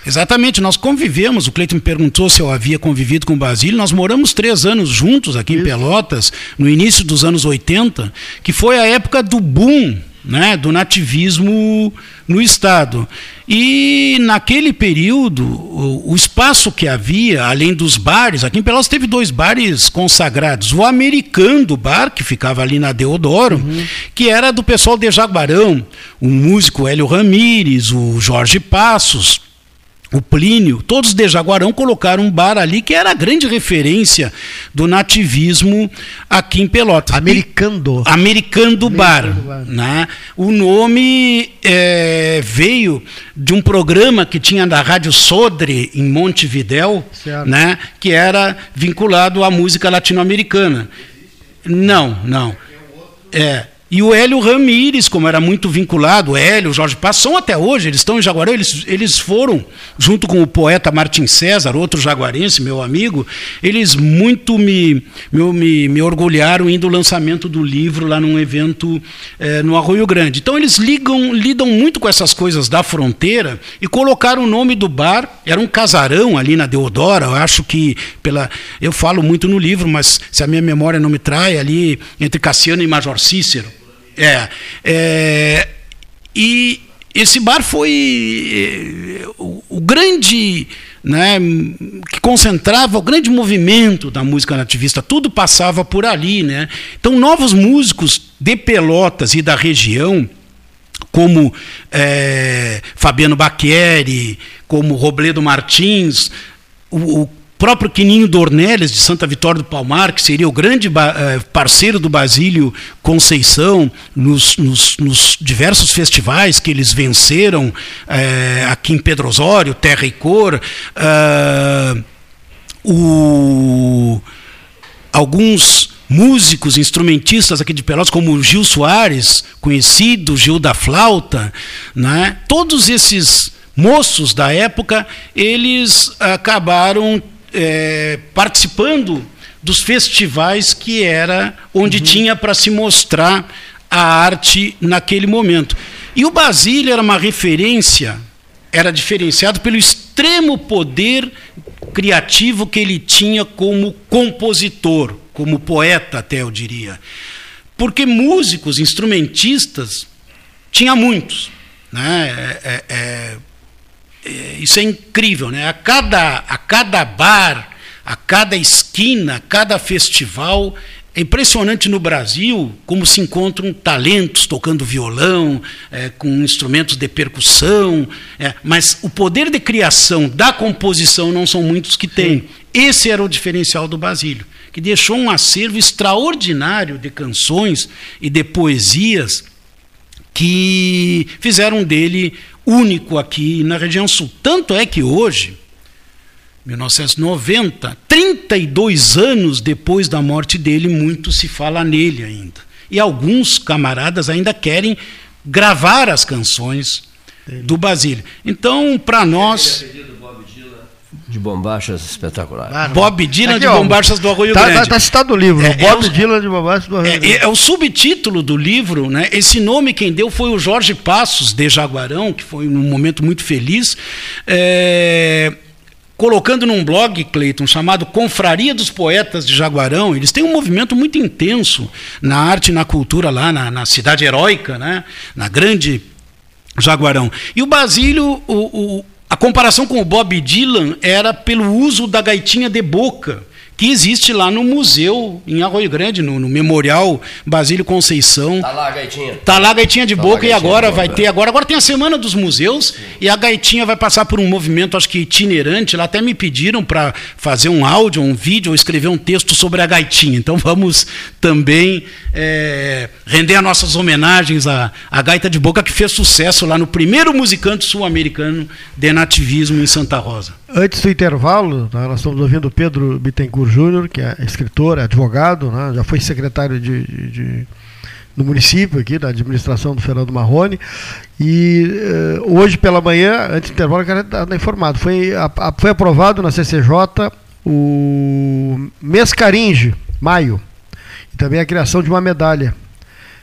Exatamente, nós convivemos. O Cleiton me perguntou se eu havia convivido com o Basílio. Nós moramos três anos juntos aqui Isso. em Pelotas, no início dos anos 80, que foi a época do boom né, do nativismo no Estado. E naquele período, o, o, espaço que havia, além dos bares, aqui em Pelotas teve dois bares consagrados. O Americano Bar, que ficava ali na Deodoro, uhum. que era do pessoal de Jaguarão, o músico Hélio Ramires, o Jorge Passos o Plínio, todos de Jaguarão colocaram um bar ali que era a grande referência do nativismo aqui em Pelotas. Americando. E, Americando Bar. bar. Né? O nome é, veio de um programa que tinha da Rádio Sodre, em Montevidéu, né? que era vinculado à música latino-americana. Não, não. É, e o Hélio Ramires, como era muito vinculado, o Hélio, Jorge Passon, até hoje, eles estão em Jaguarão, eles, eles foram, junto com o poeta Martin César, outro jaguarense, meu amigo, eles muito me, me, me orgulharam indo ao lançamento do livro lá num evento é, no Arroio Grande. Então eles ligam, lidam muito com essas coisas da fronteira e colocaram o nome do bar, era um casarão ali na Deodora, eu acho que pela. Eu falo muito no livro, mas se a minha memória não me trai, ali entre Cassiano e Major Cícero. É, é, e esse bar foi é, o, o, grande, né, que concentrava o grande movimento da música nativista, tudo passava por ali, né? Então novos músicos de Pelotas e da região, como é, Fabiano Baqueri, como Robledo Martins, o, o próprio Quininho Dornelles, de Santa Vitória do Palmar, que seria o grande eh, parceiro do Basílio Conceição nos, nos, nos diversos festivais que eles venceram é, aqui em Pedro Osório, Terra e Cor. É, o, alguns músicos, instrumentistas aqui de Pelotas, como Gil Soares, conhecido, Gil da Flauta, né? todos esses moços da época, eles acabaram é, participando dos festivais que era onde uhum. tinha para se mostrar a arte naquele momento. E o Basílio era uma referência, era diferenciado pelo extremo poder criativo que ele tinha como compositor, como poeta, até eu diria. Porque músicos, instrumentistas, tinha muitos. Né? É, é, é isso é incrível, né? A cada, a cada bar, a cada esquina, a cada festival, é impressionante no Brasil como se encontram talentos tocando violão, é, com instrumentos de percussão, é, mas o poder de criação da composição não são muitos que têm. Esse era o diferencial do Basílio, que deixou um acervo extraordinário de canções e de poesias que fizeram dele único aqui na região sul. Tanto é que hoje, 1990, 32 anos depois da morte dele, muito se fala nele ainda. E alguns camaradas ainda querem gravar as canções do Basílio. Então, para nós de bombachas espetaculares. Claro. Bob Dylan Aqui, de bombachas do Arroio tá, Grande. Está tá citado no livro, é, Bob é o, Dylan de bombachas do Arroio é, Grande. É, é, o subtítulo do livro, né? Esse nome quem deu foi o Jorge Passos de Jaguarão, que foi um momento muito feliz. É, colocando num blog, Cleiton, chamado Confraria dos Poetas de Jaguarão, eles têm um movimento muito intenso na arte e na cultura lá na, na cidade heróica, né? na grande Jaguarão. E o Basílio, o, o a comparação com o Bob Dylan era pelo uso da gaitinha de boca que existe lá no museu em Arroio Grande, no, no Memorial Basílio Conceição. Tá lá a gaitinha. Tá lá a gaitinha de tá boca gaitinha e agora vai ter agora agora tem a semana dos museus Sim. e a gaitinha vai passar por um movimento acho que itinerante. Lá até me pediram para fazer um áudio, um vídeo ou escrever um texto sobre a gaitinha. Então vamos também é, render as nossas homenagens à, à gaita de boca que fez sucesso lá no primeiro musicante sul-americano de nativismo em Santa Rosa. Antes do intervalo, nós estamos ouvindo Pedro Bittencourt Júnior, que é escritor, é advogado, né? já foi secretário de, de, de, do município aqui, da administração do Fernando Marrone. E uh, hoje pela manhã, antes do intervalo, eu quero estar informado, foi, a, a, foi aprovado na CCJ o Mescaringe, maio, também a criação de uma medalha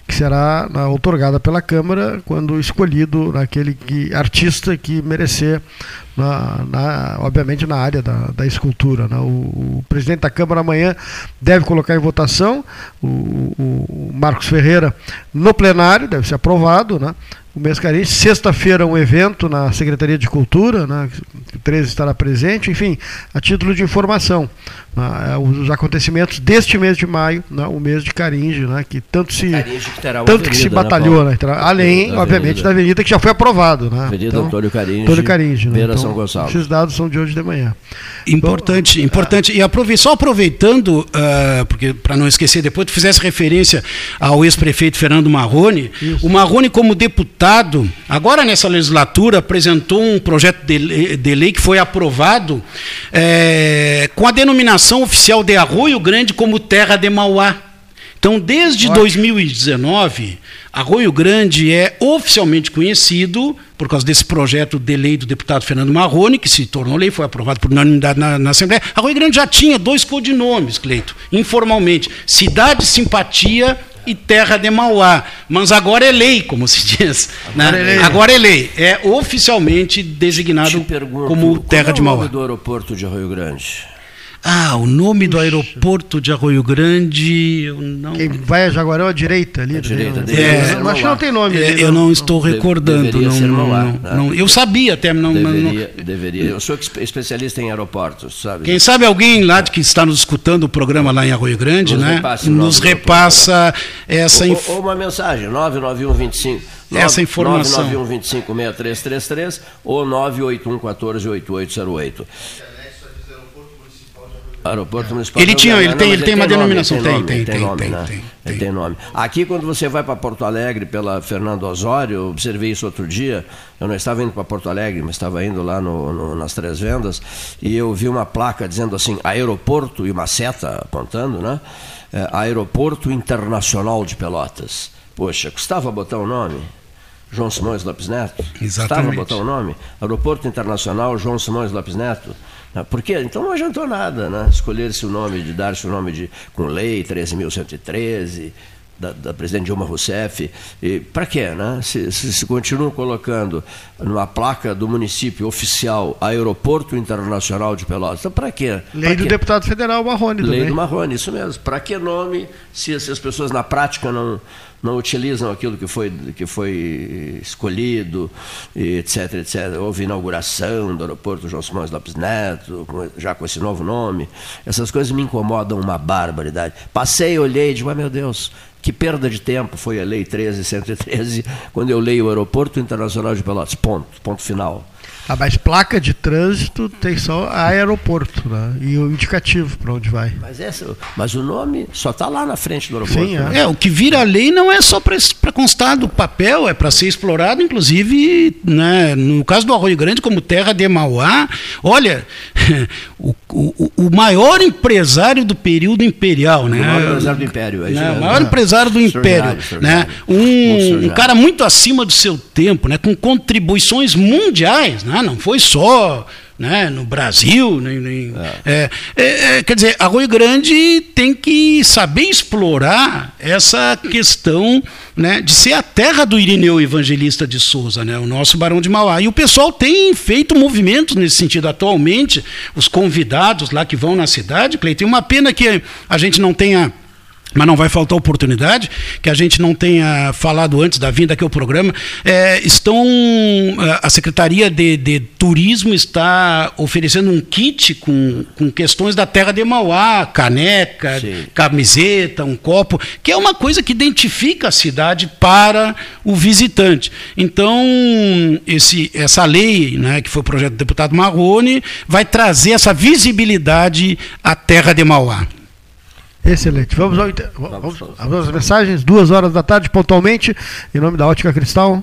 que será na, otorgada pela Câmara quando escolhido naquele que, artista que merecer, na, na, obviamente, na área da, da escultura. Né? O, o, presidente da Câmara amanhã deve colocar em votação o, o, o Marcos Ferreira no plenário, deve ser aprovado, né? o mês carente. Sexta-feira, um evento na Secretaria de Cultura, né, o 13 estará presente, enfim, a título de informação. Né, é, os acontecimentos deste mês de maio, né, o mês de Caringe, né, que tanto se, que tanto avenida, que se né, batalhou, né, além, da obviamente, avenida. da avenida que já foi aprovado. Né, avenida então, Antônio Caringe, Antônio Caringe né, então, São Gonçalo. Esses dados são de hoje de manhã. Importante, importante. E aprove só aproveitando, uh, porque para não esquecer, depois tu fizesse referência ao ex-prefeito Fernando Marrone, Isso. o Marrone, como deputado, agora nessa legislatura, apresentou um projeto de lei, de lei que foi aprovado é, com a denominação oficial de Arroio Grande como terra de Mauá. Então, desde Ótimo. 2019, Arroio Grande é oficialmente conhecido por causa desse projeto de lei do deputado Fernando Marrone, que se tornou lei, foi aprovado por unanimidade na, na Assembleia. Arroio Grande já tinha dois codinomes, Cleito, informalmente: Cidade Simpatia e Terra de Mauá. Mas agora é lei, como se diz. Né? Agora, né? é, lei. agora é lei. É oficialmente designado pergunto, como Terra de Mauá. Qual é o nome do aeroporto de Arroio Grande? Ah, o nome do aeroporto de Arroio Grande, eu não. Quem vai a Jaguarão à direita ali. À direita, é, mas não tem nome. É, eu não estou recordando. não, não, não, né? não, Eu sabia até, não. Deveria, não, deveria. Eu sou especialista em aeroportos, sabe? Quem sabe alguém lá de que está nos escutando o programa lá em Arroio Grande, nos né? Repasse, nos repassa essa informação. Ou, ou uma mensagem, 99125. Essa informação. 99125 6333 ou 981 14 8808. Aeroporto Municipal Ele tinha, ele tem, ele tem uma denominação, tem, tem, tem, tem, né? tem, tem nome. Aqui, quando você vai para Porto Alegre pela Fernando Osório, eu observei isso outro dia. Eu não estava indo para Porto Alegre, mas estava indo lá no, no, nas Três Vendas e eu vi uma placa dizendo assim: aeroporto e uma seta apontando, né? É, aeroporto Internacional de Pelotas. Poxa, custava botar o nome? João Simões Lopes Neto? Exatamente. Custava botar o nome? Aeroporto Internacional João Simões Lopes Neto? Ah, por quê? Então não adiantou nada, né? Escolher-se o nome, de dar-se o nome de com lei 13.113, da, da, presidente Dilma Rousseff. Para quê? Né? Se, se, se, continuam colocando numa placa do município oficial Aeroporto Internacional de Pelotas, então para quê? Lei pra do quê? deputado federal Marrone Lei também. do Marrone, isso mesmo. Para que nome se, se as pessoas na prática não, não utilizam aquilo que foi, que foi escolhido, etc, etc. Houve inauguração do aeroporto João Simões Lopes Neto, já com esse novo nome. Essas coisas me incomodam uma barbaridade. Passei, olhei e digo, ah, meu Deus, que perda de tempo foi a Lei 13113, quando eu leio o Aeroporto Internacional de Pelotas. Ponto, ponto final. Ah, mas placa de trânsito tem só aeroporto, né? E o indicativo para onde vai. Mas, essa, mas o nome só está lá na frente do aeroporto. Sim, é. Né? é. o que vira lei não é só para constar do papel, é para ser explorado, inclusive, né, no caso do Arroio Grande, como terra de Mauá. Olha, o, o, o maior empresário do período imperial, né? O maior empresário do Império. É né? O maior empresário do Império. Né? Um, um cara muito acima do seu tempo, né? com contribuições mundiais, né? Não foi só né, no Brasil. Nem, nem, é. É, é, quer dizer, Arroio Grande tem que saber explorar essa questão né, de ser a terra do Irineu Evangelista de Souza, né, o nosso Barão de Mauá. E o pessoal tem feito movimentos nesse sentido atualmente, os convidados lá que vão na cidade, Cleiton, uma pena que a gente não tenha mas não vai faltar oportunidade, que a gente não tenha falado antes da vinda aqui ao programa, é, estão, é, a Secretaria de, de, Turismo está oferecendo um kit com, com questões da terra de Mauá, caneca, Sim. camiseta, um copo, que é uma coisa que identifica a cidade para o visitante. Então, esse, essa lei, né, que foi o projeto do deputado Marrone, vai trazer essa visibilidade à terra de Mauá. Excelente. Vamos, ao, vamos, vamos às mensagens, duas horas da tarde, pontualmente, em nome da Ótica Cristal.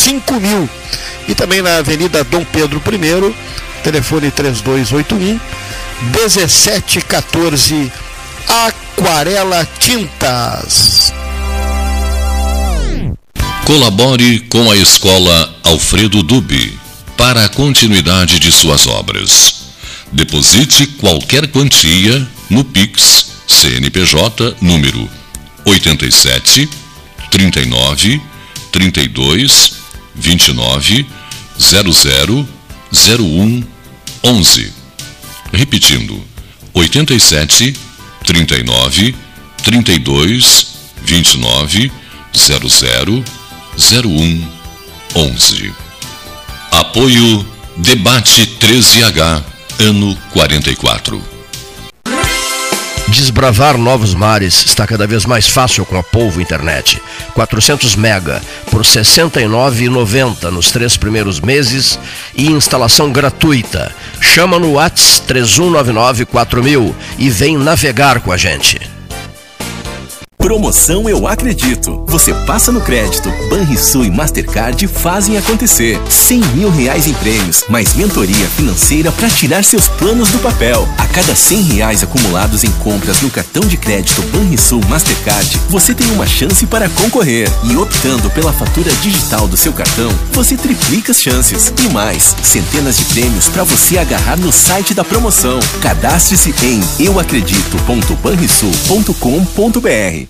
5000. E também na Avenida Dom Pedro I, telefone 3281 1714. Aquarela Tintas. Colabore com a Escola Alfredo Dubi para a continuidade de suas obras. Deposite qualquer quantia no Pix CNPJ número 87 39 32 29 00 01 11. Repetindo, 87 39 32 29 00 01 11. Apoio Debate 13H, ano 44. Desbravar novos mares está cada vez mais fácil com a Polvo Internet. 400 mega por R$ 69,90 nos três primeiros meses e instalação gratuita. Chama no Whats 3199 4000 e vem navegar com a gente. Promoção Eu Acredito. Você passa no crédito. Banrisul e Mastercard fazem acontecer. 100 mil reais em prêmios, mais mentoria financeira para tirar seus planos do papel. A cada 100 reais acumulados em compras no cartão de crédito Banrisul Mastercard, você tem uma chance para concorrer. E optando pela fatura digital do seu cartão, você triplica as chances. E mais, centenas de prêmios para você agarrar no site da promoção. Cadastre-se em euacredito.banrisul.com.br.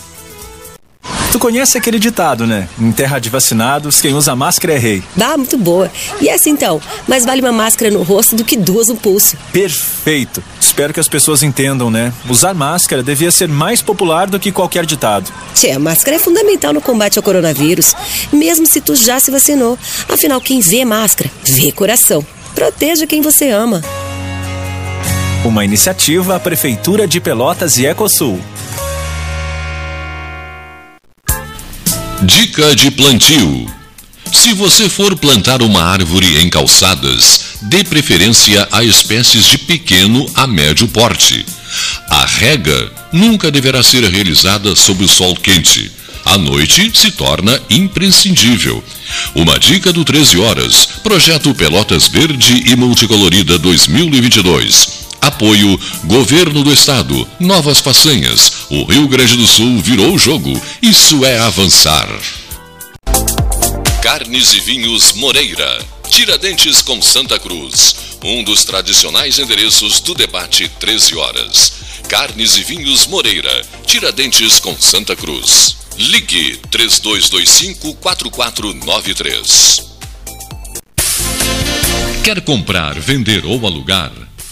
Tu conhece aquele ditado, né? Em terra de vacinados, quem usa máscara é rei. Bah, muito boa. E essa então? Mais vale uma máscara no rosto do que duas no pulso. Perfeito. Espero que as pessoas entendam, né? Usar máscara devia ser mais popular do que qualquer ditado. Tchê, a máscara é fundamental no combate ao coronavírus, mesmo se tu já se vacinou. Afinal, quem vê máscara, vê coração. Proteja quem você ama. Uma iniciativa a Prefeitura de Pelotas e Ecosul. Dica de plantio. Se você for plantar uma árvore em calçadas, dê preferência a espécies de pequeno a médio porte. A rega nunca deverá ser realizada sob o sol quente. À noite se torna imprescindível. Uma dica do 13 horas, projeto Pelotas Verde e Multicolorida 2022. Apoio Governo do Estado. Novas façanhas. O Rio Grande do Sul virou o jogo. Isso é avançar. Carnes e Vinhos Moreira. Tiradentes com Santa Cruz. Um dos tradicionais endereços do debate 13 horas. Carnes e Vinhos Moreira. Tiradentes com Santa Cruz. Ligue 3225 4493. Quer comprar, vender ou alugar?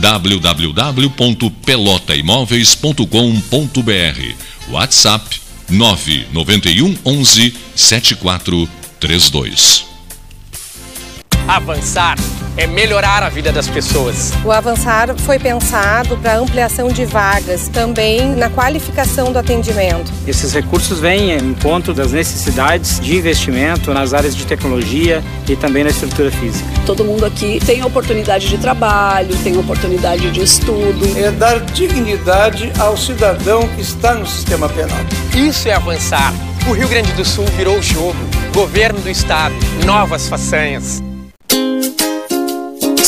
www.pelotaimoveis.com.br WhatsApp 991 11 7432 Avançar é melhorar a vida das pessoas. O Avançar foi pensado para ampliação de vagas, também na qualificação do atendimento. Esses recursos vêm em encontro das necessidades de investimento nas áreas de tecnologia e também na estrutura física. Todo mundo aqui tem oportunidade de trabalho, tem oportunidade de estudo. É dar dignidade ao cidadão que está no sistema penal. Isso é avançar. O Rio Grande do Sul virou o jogo. Governo do Estado, novas façanhas.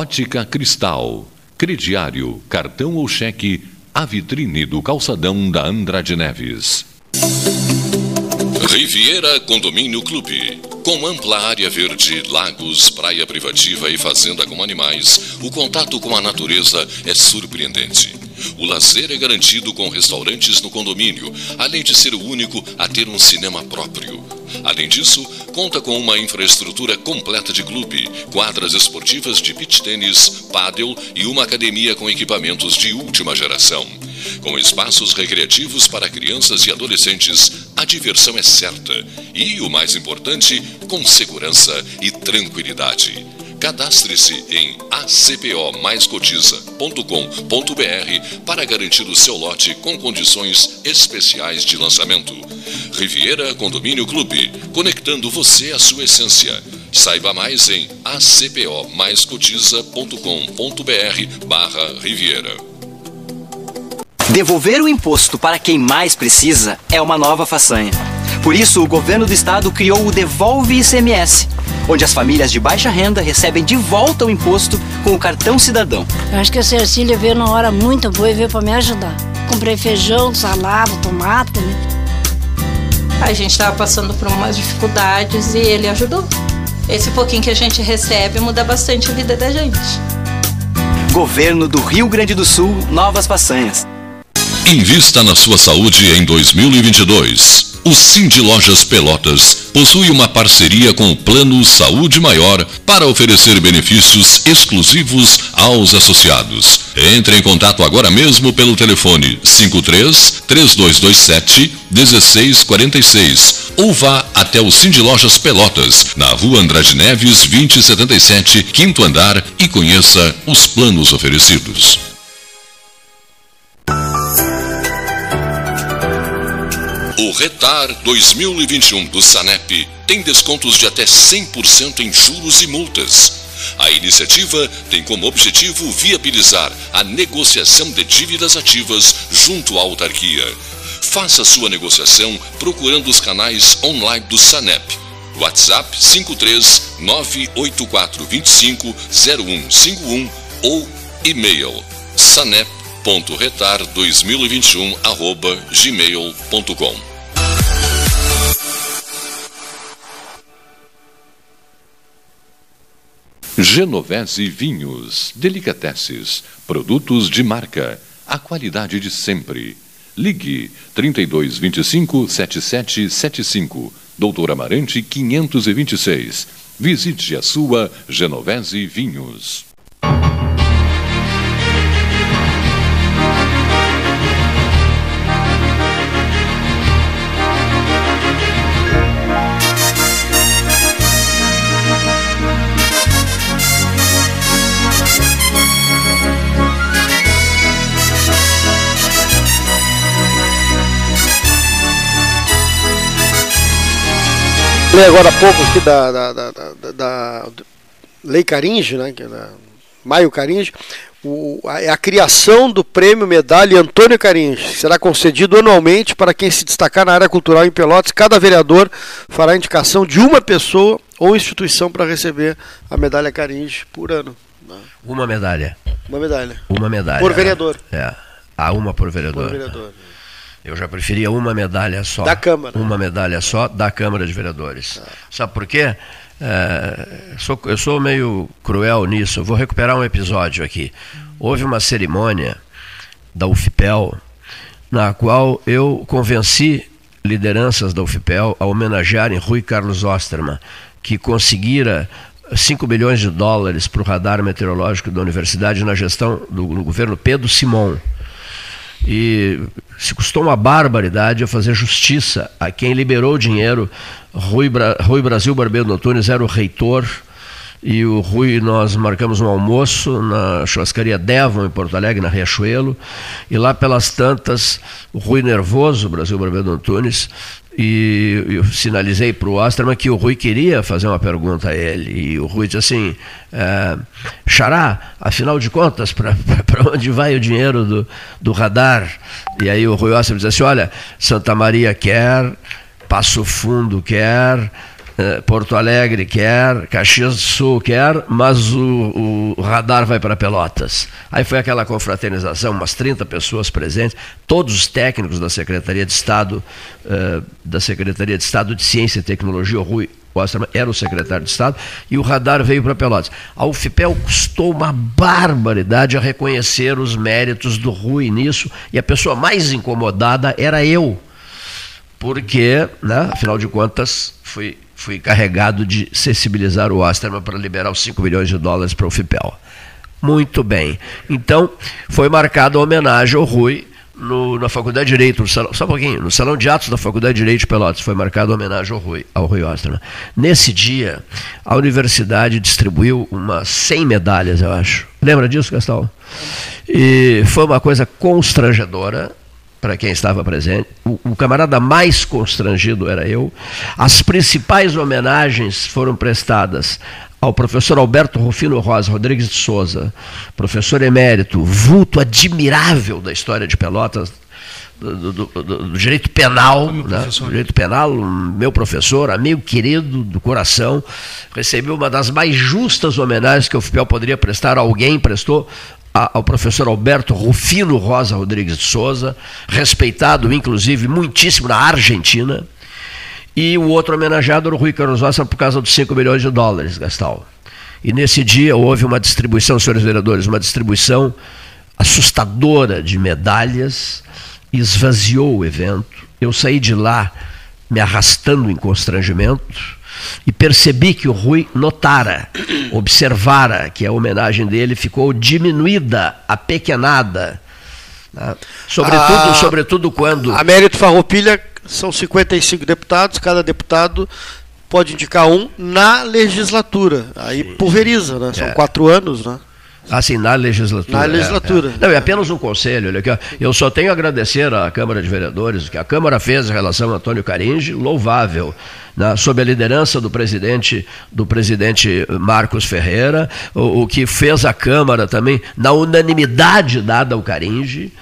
Ótica Cristal, crediário, cartão ou cheque, a vitrine do calçadão da Andrade Neves. Riviera Condomínio Clube. Com ampla área verde, lagos, praia privativa e fazenda com animais, o contato com a natureza é surpreendente. O lazer é garantido com restaurantes no condomínio, além de ser o único a ter um cinema próprio. Além disso, conta com uma infraestrutura completa de clube, quadras esportivas de beach tênis, pádel e uma academia com equipamentos de última geração. Com espaços recreativos para crianças e adolescentes, a diversão é certa e, o mais importante, com segurança e tranquilidade. Cadastre-se em acpomaiscotiza.com.br para garantir o seu lote com condições especiais de lançamento. Riviera Condomínio Clube, conectando você à sua essência. Saiba mais em acpomaiscotiza.com.br barra Riviera. Devolver o imposto para quem mais precisa é uma nova façanha. Por isso, o governo do estado criou o Devolve ICMS, onde as famílias de baixa renda recebem de volta o imposto com o cartão cidadão. Eu acho que a Cecília veio numa hora muito boa e veio para me ajudar. Comprei feijão, salada, tomate. Né? A gente estava passando por umas dificuldades e ele ajudou. Esse pouquinho que a gente recebe muda bastante a vida da gente. Governo do Rio Grande do Sul, novas façanhas. Invista na sua saúde em 2022. O Cindy Lojas Pelotas possui uma parceria com o Plano Saúde Maior para oferecer benefícios exclusivos aos associados. Entre em contato agora mesmo pelo telefone 53 3227 1646 ou vá até o Cindy Lojas Pelotas, na rua Andrade Neves 2077, quinto andar e conheça os planos oferecidos. O Retar 2021 do Sanep tem descontos de até 100% em juros e multas. A iniciativa tem como objetivo viabilizar a negociação de dívidas ativas junto à autarquia. Faça sua negociação procurando os canais online do Sanep. WhatsApp 53 98425 0151 ou e-mail sanep.retar2021 gmail.com Genovese Vinhos, Delicateces, produtos de marca, a qualidade de sempre. Ligue 3225 7775, Doutor Amarante 526. Visite a sua Genovese Vinhos. Falei agora há pouco aqui da, da, da, da, da Lei Caringe, né, que é da Maio Caringe, o, a, a, criação do prêmio Medalha Antônio Caringe. Será concedido anualmente para quem se destacar na área cultural em Pelotas. Cada vereador fará indicação de uma pessoa ou instituição para receber a medalha Caringe por ano. Né? Uma medalha. Uma medalha. Uma medalha. Por vereador. É. Ah, uma por vereador. Por vereador. Eu já preferia uma medalha só. Da Câmara. Uma medalha só da Câmara de Vereadores. Ah. Sabe por quê? É, sou, eu sou meio cruel nisso, eu vou recuperar um episódio aqui. Houve uma cerimônia da UFPEL, na qual eu convenci lideranças da UFPEL a homenagearem Rui Carlos Osterman, que conseguira 5 milhões de dólares para o radar meteorológico da universidade na gestão do, do governo Pedro Simon. E se custou uma barbaridade a fazer justiça a quem liberou o dinheiro. Rui, Bra Rui Brasil Barbeiro Antunes era o reitor e o Rui, nós marcamos um almoço na churrascaria Devon, em Porto Alegre, na Riachuelo, e lá pelas tantas, o Rui nervoso, Brasil Barbeiro Antunes, e eu sinalizei para o Osterman que o Rui queria fazer uma pergunta a ele. E o Rui disse assim: é, Xará, afinal de contas, para onde vai o dinheiro do, do radar? E aí o Rui Osterman disse assim: Olha, Santa Maria quer, Passo Fundo quer, eh, Porto Alegre quer, Caxias do Sul quer, mas o, o radar vai para Pelotas. Aí foi aquela confraternização, umas 30 pessoas presentes, todos os técnicos da Secretaria de Estado, uh, da Secretaria de Estado de Ciência e Tecnologia, o Rui Osterman era o secretário de Estado, e o radar veio para Pelotas. A UFPEL custou uma barbaridade a reconhecer os méritos do Rui nisso, e a pessoa mais incomodada era eu, porque, né, afinal de contas, fui fui encarregado de sensibilizar o Osterman para liberar os 5 milhões de dólares para o FIPEL. Muito bem. Então, foi marcada a homenagem ao Rui no, na Faculdade de Direito, no salão, só um pouquinho, no Salão de Atos da Faculdade de Direito de Pelotas, foi marcada a homenagem ao Rui, ao Rui Osterman. Nesse dia, a universidade distribuiu umas 100 medalhas, eu acho. Lembra disso, Gastão? E foi uma coisa constrangedora, para quem estava presente. O, o, camarada mais constrangido era eu. As principais homenagens foram prestadas ao professor Alberto Rufino Rosa Rodrigues de Souza, professor emérito, vulto admirável da história de Pelotas, do, do, do, do direito penal, né? direito penal, meu professor, amigo querido do coração, recebeu uma das mais justas homenagens que o FIPEL poderia prestar a alguém, prestou ao professor Alberto Rufino Rosa Rodrigues de Souza, respeitado inclusive muitíssimo na Argentina, e o outro homenageado era o Rui Carlos Rosa por causa dos 5 milhões de dólares, Gastal. E nesse dia houve uma distribuição, senhores vereadores, uma distribuição assustadora de medalhas, esvaziou o evento. Eu saí de lá me arrastando em constrangimento e percebi que o Rui notara, observara que a homenagem dele ficou diminuída, apequenada. Né? Sobretudo, a, sobretudo quando. A mérito Farroupilha são 55 deputados, cada deputado pode indicar um na legislatura. Aí pulveriza, né? São é. quatro anos, né? Assim, na legislatura. Na legislatura. É, é. Não, é apenas um conselho. Eu só tenho a agradecer à Câmara de Vereadores, o que a Câmara fez em relação a Antônio Caringe, louvável. Né, sob a liderança do presidente, do presidente Marcos Ferreira, o, o que fez a Câmara também, na unanimidade dada ao Caringe,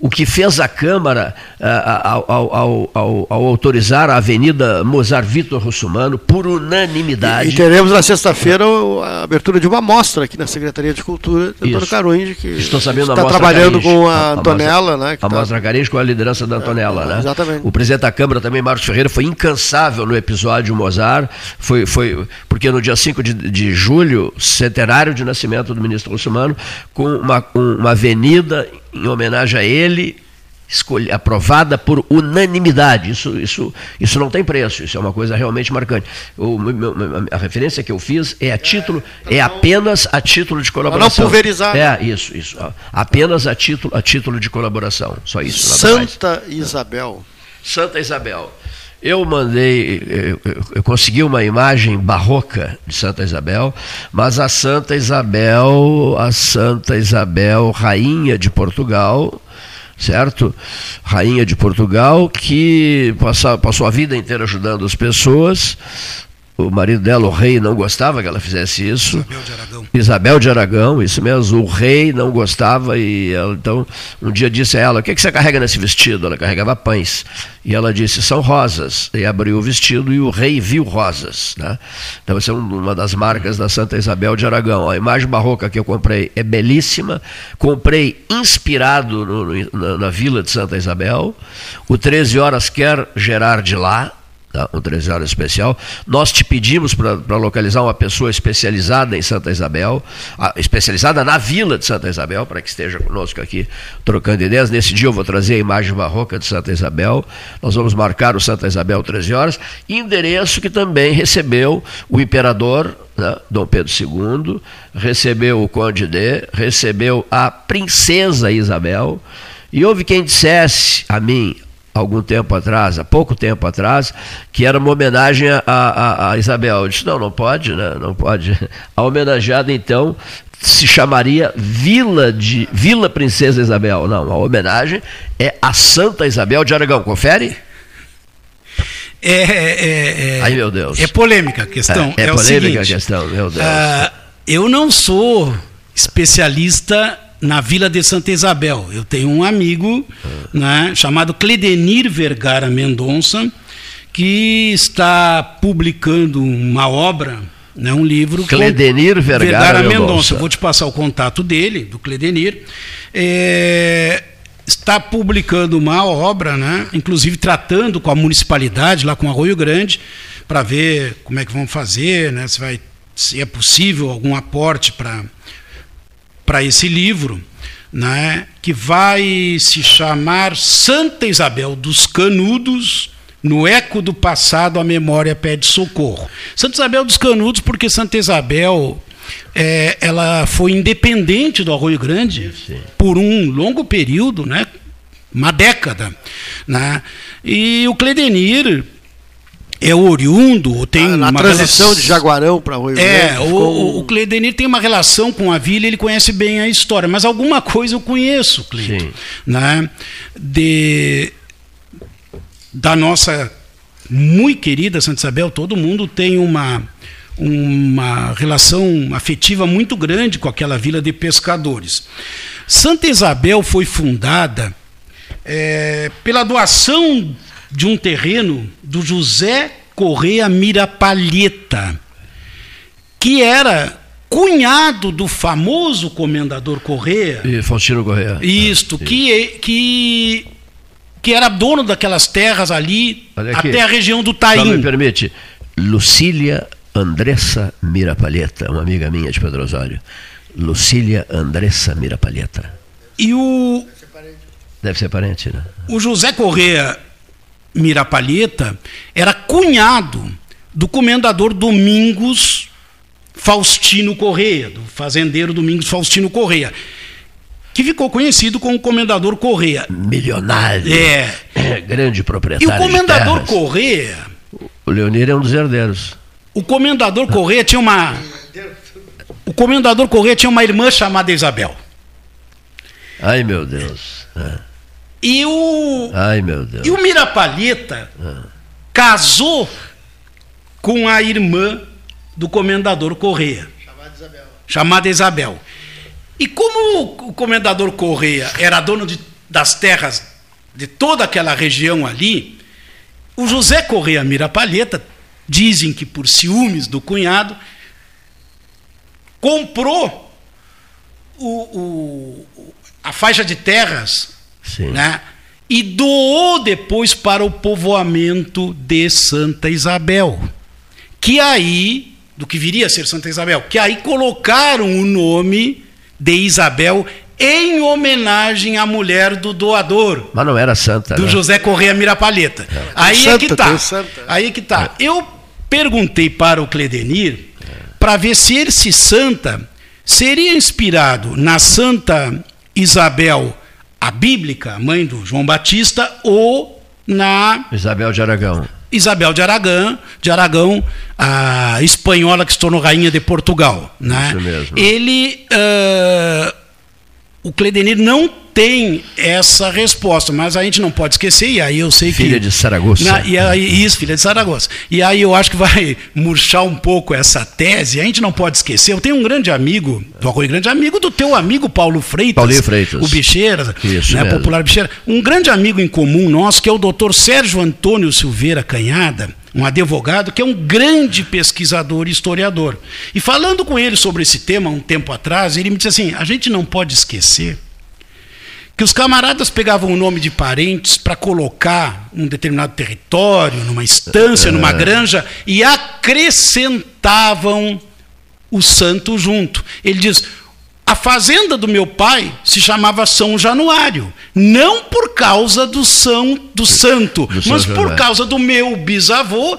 o que fez a Câmara uh, ao, ao, ao, ao, autorizar a Avenida Mozart Vitor Russumano, por unanimidade. E, e teremos na sexta-feira a abertura de uma mostra aqui na Secretaria de Cultura, Antônio Carunde, que Estou sabendo está trabalhando Caringe, com a Antonella. A, né, a tá... Mostra Caringe com a liderança da Antonella. É, né? Exatamente. O presidente da Câmara também, Marcos Ferreira, foi incansável no episódio Mozart, foi, foi, porque no dia 5 de, de julho, centenário de nascimento do ministro Russumano, com uma, uma avenida em homenagem a ele, escolhi, aprovada por unanimidade. Isso, isso, isso não tem preço, isso é uma coisa realmente marcante. O, a referência que eu fiz é a título, é, apenas a título de colaboração. Não pulverizar. É, isso, isso. Apenas a título, a título de colaboração. Só isso. Santa. Isabel. Santa Isabel. Eu mandei, eu, eu, consegui uma imagem barroca de Santa Isabel, mas a Santa Isabel, a Santa Isabel, rainha de Portugal, certo? Rainha de Portugal, que passou a vida inteira ajudando as pessoas, o marido dela, o rei, não gostava que ela fizesse isso. Isabel de Aragão. Isabel de Aragão, isso mesmo. O rei não gostava e ela, então, um dia disse a ela: O que, é que você carrega nesse vestido? Ela carregava pães. E ela disse: São rosas. E abriu o vestido e o rei viu rosas. Né? Então, essa é uma das marcas da Santa Isabel de Aragão. A imagem barroca que eu comprei é belíssima. Comprei inspirado no, na, na vila de Santa Isabel. O 13 Horas quer gerar de lá tá? um 13 horas especial. Nós te pedimos para localizar uma pessoa especializada em Santa Isabel, a, especializada na vila de Santa Isabel, para que esteja conosco aqui trocando ideias. Nesse dia eu vou trazer a imagem barroca de Santa Isabel. Nós vamos marcar o Santa Isabel 13 horas, endereço que também recebeu o imperador né, Dom Pedro II, recebeu o Conde de, recebeu a princesa Isabel. E houve quem dissesse a mim, algum tempo atrás, há pouco tempo atrás, que era uma homenagem a, a, a Isabel. Eu disse, não, não pode, né? não pode. A homenageada, então, se chamaria Vila de Vila Princesa Isabel. Não, a homenagem é a Santa Isabel de Aragão. Confere? É, é, é, Ai, meu Deus. É polêmica a questão. É, é, é polêmica seguinte, a questão, meu Deus. Uh, eu não sou especialista na Vila de Santa Isabel. Eu tenho um amigo né, chamado Cledenir Vergara Mendonça, que está publicando uma obra, né, um livro. Cledenir Vergara, Vergara Mendonça. Mendonça. Vou te passar o contato dele, do Cledenir. É, está publicando uma obra, né, inclusive tratando com a municipalidade, lá com Arroio Grande, para ver como é que vão fazer, né, se, vai, se é possível algum aporte para para esse livro, né, que vai se chamar Santa Isabel dos Canudos, no eco do passado a memória pede socorro. Santa Isabel dos Canudos, porque Santa Isabel é, ela foi independente do Arroio Grande Sim. por um longo período, né, uma década. Né, e o Cledenir é oriundo, tem ah, na uma transição relação... de Jaguarão para Rio É, o, o, o Cledenir tem uma relação com a vila, ele conhece bem a história, mas alguma coisa eu conheço, Cleiton, né? De da nossa muito querida Santa Isabel, todo mundo tem uma uma relação afetiva muito grande com aquela vila de pescadores. Santa Isabel foi fundada é, pela doação de um terreno do José Correia Mirapalheta, que era cunhado do famoso comendador Correia. E Faustino Correia. Isto, é, que, que, que era dono daquelas terras ali, até a região do Taim. Me permite, Lucília Andressa Mirapalheta, uma amiga minha de Pedro Osório. Lucília Andressa Mirapalheta. E o. Deve ser parente, né? O José Correia Mirapalheta era cunhado do comendador Domingos Faustino Correia, do fazendeiro Domingos Faustino Correia, que ficou conhecido como Comendador Correia. Milionário. É. é grande proprietário. E o Comendador Correia. O Leonir é um dos herdeiros. O Comendador Correia tinha uma. O Comendador Correia tinha uma irmã chamada Isabel. Ai, meu Deus. É. E o. Ai, meu Deus. E o Mirapalheta ah. casou com a irmã do comendador Correia. Chamada Isabel. Chamada Isabel. E como o comendador Correia era dono de, das terras de toda aquela região ali, o José Correia Mirapalheta, dizem que por ciúmes do cunhado, comprou o, o, a faixa de terras Sim. Né? E doou depois para o povoamento de Santa Isabel. Que aí, do que viria a ser Santa Isabel, que aí colocaram o nome de Isabel em homenagem à mulher do doador. Mas não era santa. Do né? José Correia Mirapalheta. É. Aí, santa, é que tá. aí é que tá. Eu perguntei para o Cledenir para ver se esse santa seria inspirado na Santa Isabel a bíblica, mãe do João Batista, ou na Isabel de Aragão. Isabel de Aragão, de Aragão, a espanhola que se tornou rainha de Portugal, né? Isso mesmo. Ele, uh, o Cledenir não tem essa resposta, mas a gente não pode esquecer, e aí eu sei filha que. Filha de Saragossa. Na, e aí, isso, filha de Saragossa. E aí eu acho que vai murchar um pouco essa tese, a gente não pode esquecer. Eu tenho um grande amigo, do Arroio Grande, amigo do teu amigo Paulo Freitas. Paulinho Freitas. O Bicheira, isso né, mesmo. popular Bicheira. Um grande amigo em comum nosso, que é o doutor Sérgio Antônio Silveira Canhada, um advogado que é um grande pesquisador e historiador. E falando com ele sobre esse tema um tempo atrás, ele me disse assim: a gente não pode esquecer que os camaradas pegavam o nome de parentes para colocar um determinado território, numa estância, numa É. granja, e acrescentavam o santo junto. Ele diz: fazenda do meu pai se chamava São Januário, não por causa do São do Santo, Do São mas por Januário. causa do meu bisavô.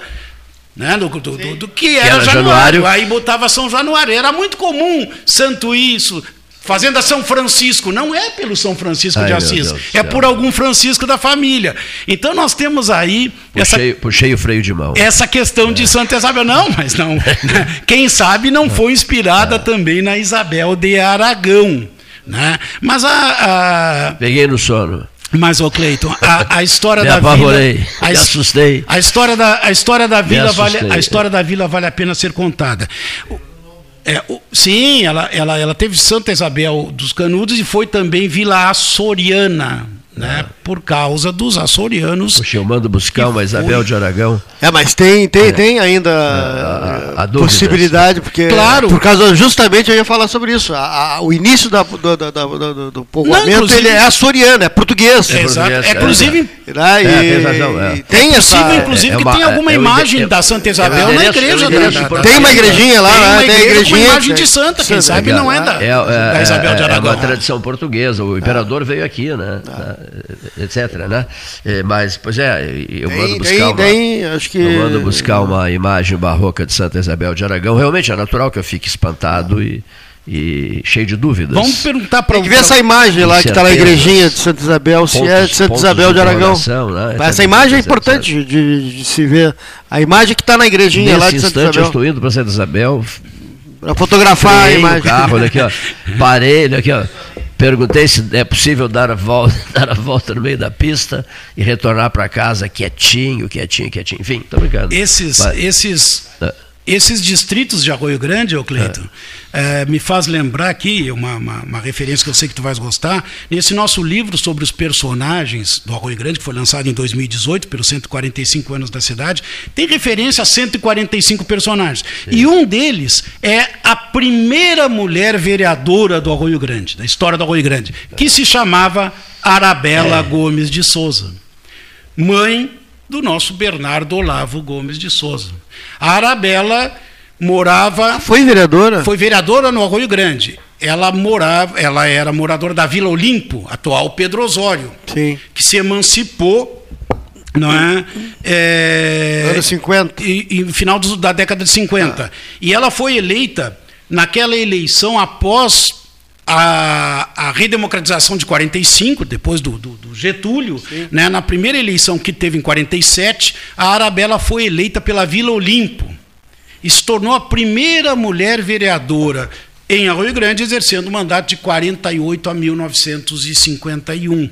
Né, do, do- do- do que era, era Januário. Januário. Aí botava São Januário. Era muito comum, Santo isso, Fazenda São Francisco. Não é pelo São Francisco Ai, de Assis, é por algum Francisco da família. Então nós temos aí essa, Puxei, puxei o freio de mão. essa questão de Santa Isabel. Não, mas não. Quem sabe não foi inspirada também na Isabel de Aragão. Né? Mas a. a- Peguei no sono. mas, ô Cleiton, a, a história da apavorei, vila. A, me assustei. A história da, a história da vila vale, assustei. a história da vila vale a pena ser contada. É, sim, ela, ela, ela teve Santa Isabel dos Canudos e foi também Vila Açoriana, né? Por causa dos açorianos. Poxa, eu mando buscar uma Isabel de Aragão. É, mas tem, tem, tem ainda há eh, dúvidas. possibilidade, porque Claro. por causa justamente eu ia falar sobre isso. A- a- o início da- do, da- da- do- do povoamento inclusive- ele é açoriano, é português. É, exato. É, é, inclusive, Né? E, É, tem razão, é. e tem é essa. possível, inclusive, é que uma- tem alguma é imagem da Santa é Isabel na igreja. é da-. Tem uma igrejinha lá, Tem né? uma Tem a igreja igrejinha. uma imagem tem- de santa, quem sabe não é da, É, Isabel de é, é Aragão. uma tradição portuguesa. O imperador veio aqui, né? Etc, né? É, Mas, pois é, eu mando Tem, buscar tem, uma... tem, acho que. Eu mando buscar uma imagem barroca de Santa Isabel de Aragão. Realmente é natural que eu fique espantado e, e cheio de dúvidas. Vamos perguntar para Tem que ver essa imagem lá que está na igrejinha de Santa Isabel, se é de Pontos- Santa pontos Isabel de Aragão. né? Essa imagem é importante de, de se ver. A imagem que está na igrejinha lá Nesse de Santa instante eu Isabel. estou indo para Santa Isabel, Para fotografar a freei o imagem. carro, olha aqui, ó. Parei, olha aqui, ó. Perguntei se é possível dar a volta, dar a volta no meio da pista e retornar para casa quietinho, quietinho, quietinho. Enfim, tô brincando. Esses, Vai. esses, É. esses distritos de Arroio Grande, ô Cleiton, eh, me faz lembrar aqui uma, uma, uma referência que eu sei que tu vais gostar. Nesse nosso livro sobre os personagens do Arroio Grande, que foi lançado em 2018, pelos 145 anos da cidade, tem referência a 145 personagens. E um deles é a primeira mulher vereadora do Arroio Grande, da história do Arroio Grande, que se chamava Arabella Gomes de Souza mãe do nosso Bernardo Olavo Gomes de Souza. A Arabella morava. Foi vereadora? Foi vereadora no Arroio Grande. Ela morava, ela era moradora da Vila Olimpo, atual Pedro Osório, Sim. que se emancipou, não é? é Anos 50. e, e no final dos- da década de 50. E ela foi eleita naquela eleição após a, a redemocratização de 45, depois do, do- do Getúlio, né, na primeira eleição que teve em 47, a Arabella foi eleita pela Vila Olimpo e se tornou a primeira mulher vereadora em Arroio Grande, exercendo o mandato de 48 a 1951.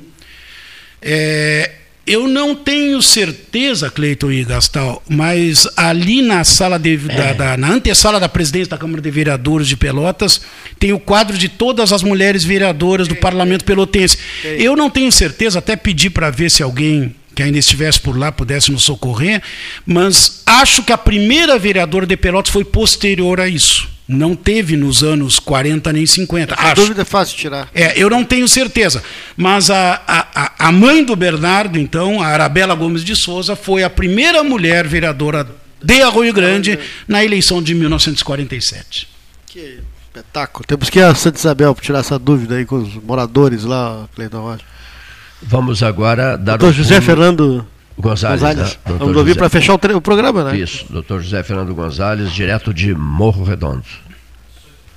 É, eu não tenho certeza, Cleiton e Gastal, mas ali na sala de, da, da- na antessala da presidência da Câmara de Vereadores de Pelotas tem o quadro de todas as mulheres vereadoras do Parlamento Pelotense. Eu não tenho certeza, até pedi para ver se alguém que ainda estivesse por lá pudesse nos socorrer, mas acho que a primeira vereadora de Pelotas foi posterior a isso. Não teve nos anos 40 nem 50. A dúvida é fácil de tirar. É, eu não tenho certeza. Mas a, a, a- mãe do Bernardo, então, a Arabella Gomes de Souza, foi a primeira mulher vereadora de Arroio Grande na eleição de 1947. Que espetáculo. Temos que ir a Santa Isabel para tirar essa dúvida aí com os moradores lá, Cleiton Rocha. Vamos agora dar Doutor um José pulo- Fernando Gonzalez. Gonzalez. né? Vamos ouvir José. para fechar o, tre- o programa, né? Isso, doutor José Fernando Gonzalez, direto de Morro Redondo.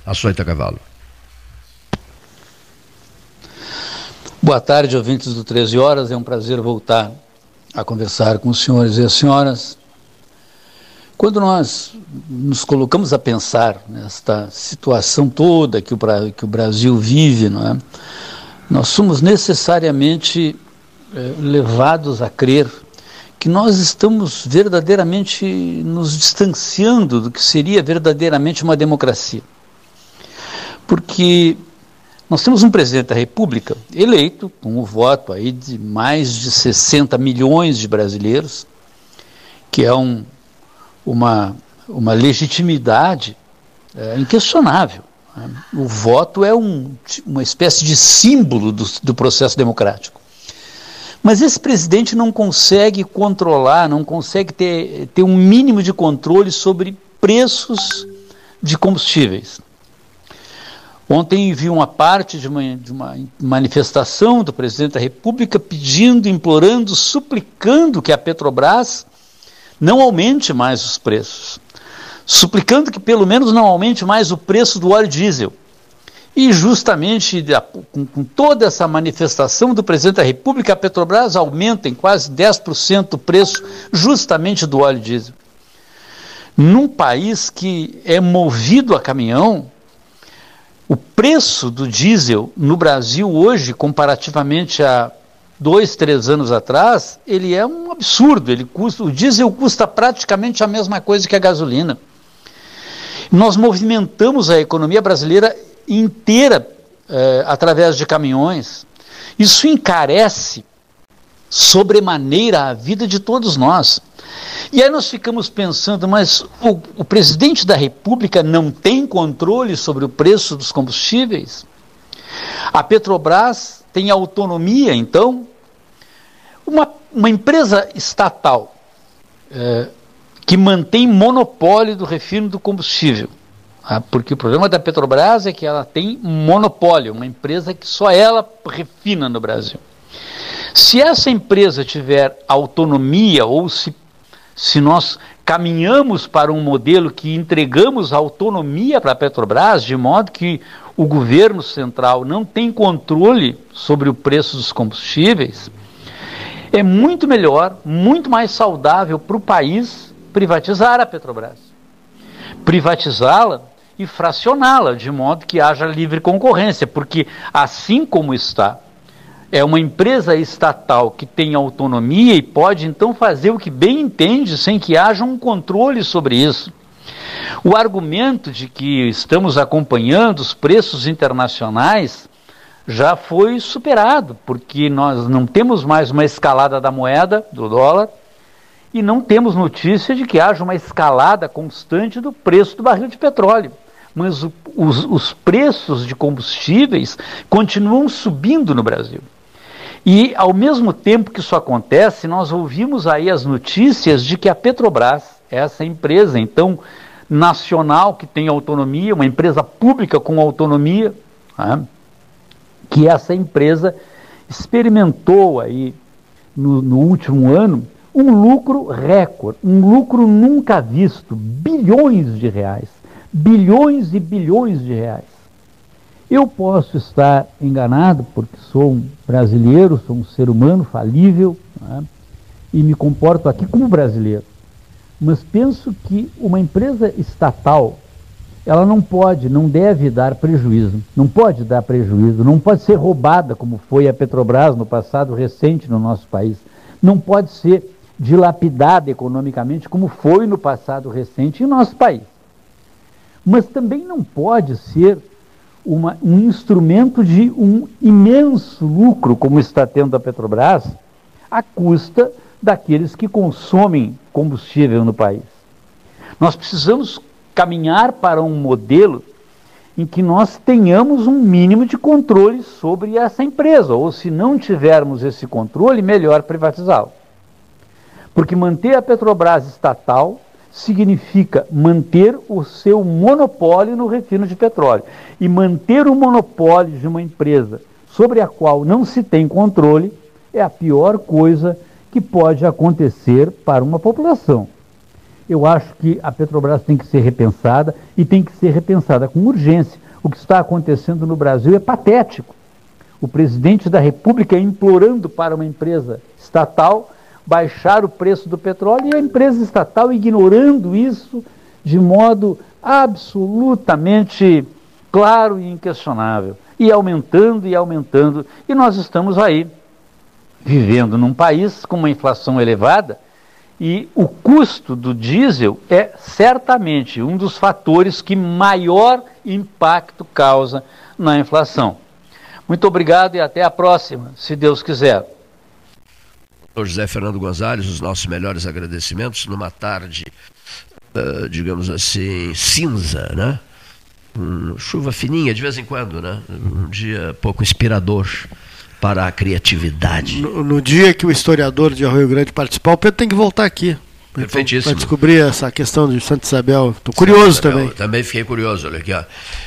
Açoita Cavalo. Boa tarde, ouvintes do 13 Horas. É um prazer voltar a conversar com os senhores e as senhoras. Quando nós nos colocamos a pensar nesta situação toda que o, que o Brasil vive, não é? nós somos necessariamente eh, levados a crer que nós estamos verdadeiramente nos distanciando do que seria verdadeiramente uma democracia. Porque nós temos um presidente da República eleito com o voto aí de mais de 60 milhões de brasileiros, que é um, uma, uma legitimidade é, inquestionável. O voto é um, uma espécie de símbolo do, do processo democrático. Mas esse presidente não consegue controlar, não consegue ter, ter um mínimo de controle sobre preços de combustíveis. Ontem vi uma parte de uma, de uma, manifestação do presidente da República pedindo, implorando, suplicando que a Petrobras não aumente mais os preços, suplicando que pelo menos não aumente mais o preço do óleo diesel. E justamente com, toda essa manifestação do presidente da República, a Petrobras aumenta em quase 10% o preço justamente do óleo diesel. Num país que é movido a caminhão, o preço do diesel no Brasil hoje, comparativamente a dois, três anos atrás, ele é um absurdo. Ele custa, o diesel custa praticamente a mesma coisa que a gasolina. Nós movimentamos a economia brasileira inteira eh, através de caminhões. Isso encarece sobremaneira a vida de todos nós. E aí nós ficamos pensando, mas o, o, presidente da República não tem controle sobre o preço dos combustíveis? A Petrobras tem autonomia, então? Uma, uma empresa estatal eh, que mantém monopólio do refino do combustível porque o problema da Petrobras é que ela tem monopólio, uma empresa que só ela refina no Brasil. Se essa empresa tiver autonomia ou se, se nós caminhamos para um modelo que entregamos autonomia para a Petrobras, de modo que o governo central não tem controle sobre o preço dos combustíveis, é muito melhor, muito mais saudável para o país privatizar a Petrobras. Privatizá-la e fracioná-la, de modo que haja livre concorrência, porque assim como está, é uma empresa estatal que tem autonomia e pode então fazer o que bem entende sem que haja um controle sobre isso. O argumento de que estamos acompanhando os preços internacionais já foi superado, porque nós não temos mais uma escalada da moeda, do dólar, e não temos notícia de que haja uma escalada constante do preço do barril de petróleo mas o, os, os preços de combustíveis continuam subindo no Brasil. E, ao mesmo tempo que isso acontece, nós ouvimos aí as notícias de que a Petrobras, essa empresa, então, nacional, que tem autonomia, uma empresa pública com autonomia, né, que essa empresa experimentou aí no, no último ano um lucro recorde, um lucro nunca visto, bilhões de reais bilhões e bilhões de reais. Eu posso estar enganado porque sou um brasileiro, sou um ser humano falível né, e me comporto aqui como brasileiro. Mas penso que uma empresa estatal, ela não pode, não deve dar prejuízo, não pode dar prejuízo, não pode ser roubada como foi a Petrobras no passado recente no nosso país, não pode ser dilapidada economicamente como foi no passado recente em nosso país mas também não pode ser uma, um instrumento de um imenso lucro, como está tendo a Petrobras, à custa daqueles que consomem combustível no país. Nós precisamos caminhar para um modelo em que nós tenhamos um mínimo de controle sobre essa empresa, ou se não tivermos esse controle, melhor privatizá-la. Porque manter a Petrobras estatal significa manter o seu monopólio no refino de petróleo. E manter o monopólio de uma empresa sobre a qual não se tem controle é a pior coisa que pode acontecer para uma população. Eu acho que a Petrobras tem que ser repensada e tem que ser repensada com urgência. O que está acontecendo no Brasil é patético. O presidente da República implorando para uma empresa estatal baixar o preço do petróleo e a empresa estatal ignorando isso de modo absolutamente claro e inquestionável. E aumentando e aumentando. E nós estamos aí, vivendo num país com uma inflação elevada, e o custo do diesel é certamente um dos fatores que maior impacto causa na inflação. Muito obrigado e até a próxima, se Deus quiser. Doutor José Fernando Gonzalez, os nossos melhores agradecimentos numa tarde, uh, digamos assim, cinza, né? um, chuva fininha de vez em quando, né? Um dia pouco inspirador para a criatividade. No, no dia que o historiador de Arroio Grande participar, o Pedro tem que voltar aqui. Perfeitíssimo. Para descobrir essa questão de Santa Isabel. Estou curioso Isabel, também. Também fiquei curioso, olha aqui. Ó.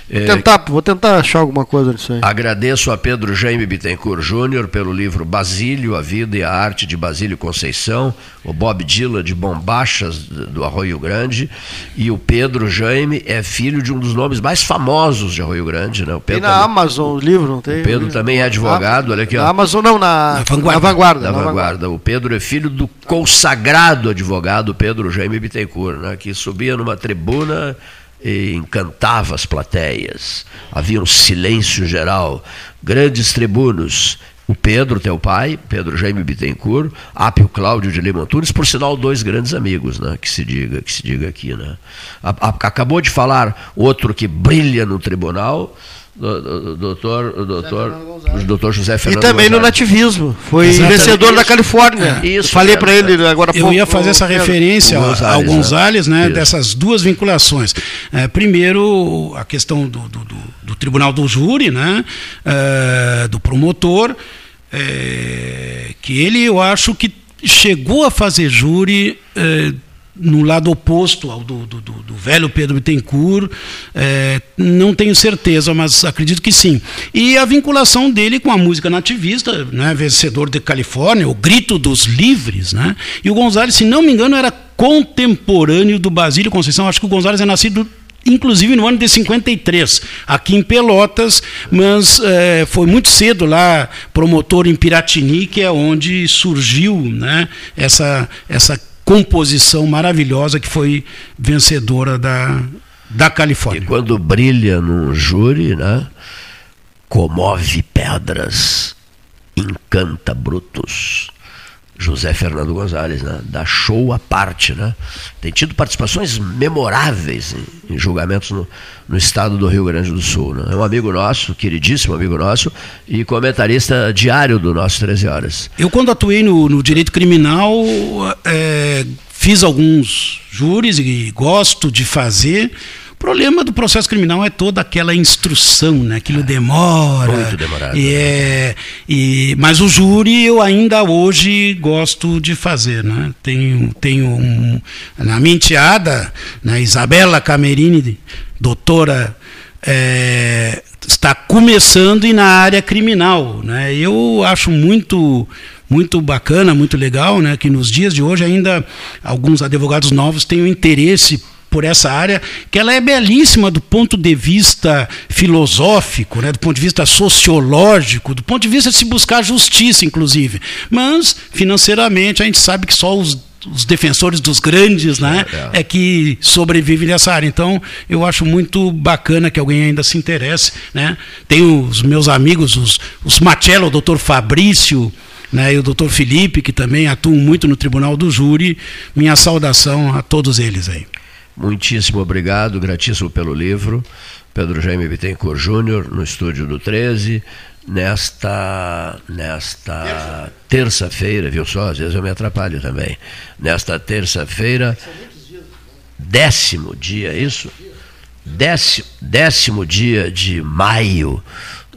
Vou, tentar, vou tentar achar alguma coisa nisso aí. Agradeço a Pedro Jaime Bittencourt Júnior pelo livro Basílio, a Vida e a Arte de Basílio Conceição, o Bob Dylan de Bombachas do Arroio Grande, e o Pedro Jaime é filho de um dos nomes mais famosos de Arroio Grande. Né? O Pedro tem na também, Amazon o livro, não tem? O Pedro também é advogado, olha aqui. Na ó. Amazon não, na, na Vanguarda. Na vanguarda, na vanguarda. vanguarda. O Pedro é filho do consagrado advogado Pedro Jaime Bittencourt, né? que subia numa tribuna e encantava as plateias. Havia um silêncio geral. Grandes tribunos. O Pedro, teu pai, Pedro Jaime Bittencourt, Apio Cláudio de Lima Antunes, por sinal, dois grandes amigos, né? Que se diga, que se diga aqui, né? Acabou de falar outro que brilha no tribunal, doutor, o doutor, o doutor José Fernando E também Gonzalez. no nativismo. Foi Exatamente. vencedor Isso. da Califórnia. É. Isso, Falei para ele agora Eu pouco. ia fazer essa Pedro. referência Gonzalez, ao Gonzales, né, Isso. dessas duas vinculações. É, primeiro, a questão do, do, do- do tribunal do júri, né, é, do promotor, é, que ele, eu acho que chegou a fazer júri é, no lado oposto ao do, do- do- do velho Pedro Bittencourt, é, não tenho certeza, mas acredito que sim. E a vinculação dele com a música nativista, né, vencedor de Califórnia, o Grito dos Livres, né? E o Gonzalez, se não me engano, era contemporâneo do Basílio Conceição. Acho que o Gonzalez é nascido inclusive no ano de 53, aqui em Pelotas, mas eh, foi muito cedo lá, promotor em Piratini, que é onde surgiu né, essa, essa composição maravilhosa que foi vencedora da, da Califórnia. E quando brilha num júri, né? Comove pedras, encanta brutos. José Fernando Gonzalez, né? Show à parte, né? Tem tido participações memoráveis em, em julgamentos no, no estado do Rio Grande do Sul. Né? É um amigo nosso, queridíssimo amigo nosso, e comentarista diário do nosso 13 Horas. Eu, quando atuei no, no direito criminal, eh, fiz alguns júris e gosto de fazer. O problema do processo criminal é toda aquela instrução, né? Aquilo demora. Muito demorado. E é, e, mas o júri eu ainda hoje gosto de fazer. Né? Tenho, tenho um, na minha enteada, né, Isabela Camerini, doutora, é, está começando e na área criminal. Né? Eu acho muito muito bacana, muito legal, né, que nos dias de hoje ainda alguns advogados novos têm o interesse por essa área, que ela é belíssima do ponto de vista filosófico, né, do ponto de vista sociológico, do ponto de vista de se buscar justiça, inclusive. Mas, financeiramente, a gente sabe que só os, os defensores dos grandes né, é, que sobrevivem nessa área. Então, eu acho muito bacana que alguém ainda se interesse. Né? Tenho os meus amigos, os, os Machello, o doutor Fabrício, né, e o doutor Felipe, que também atuam muito no Tribunal do Júri. Minha saudação a todos eles aí. Muitíssimo obrigado, gratíssimo pelo livro. Pedro Jaime Bittencourt Júnior, no estúdio do 13, nesta, nesta terça-feira, viu só? Às vezes eu me atrapalho também. Nesta terça-feira, décimo dia, é isso? Décimo, décimo dia de maio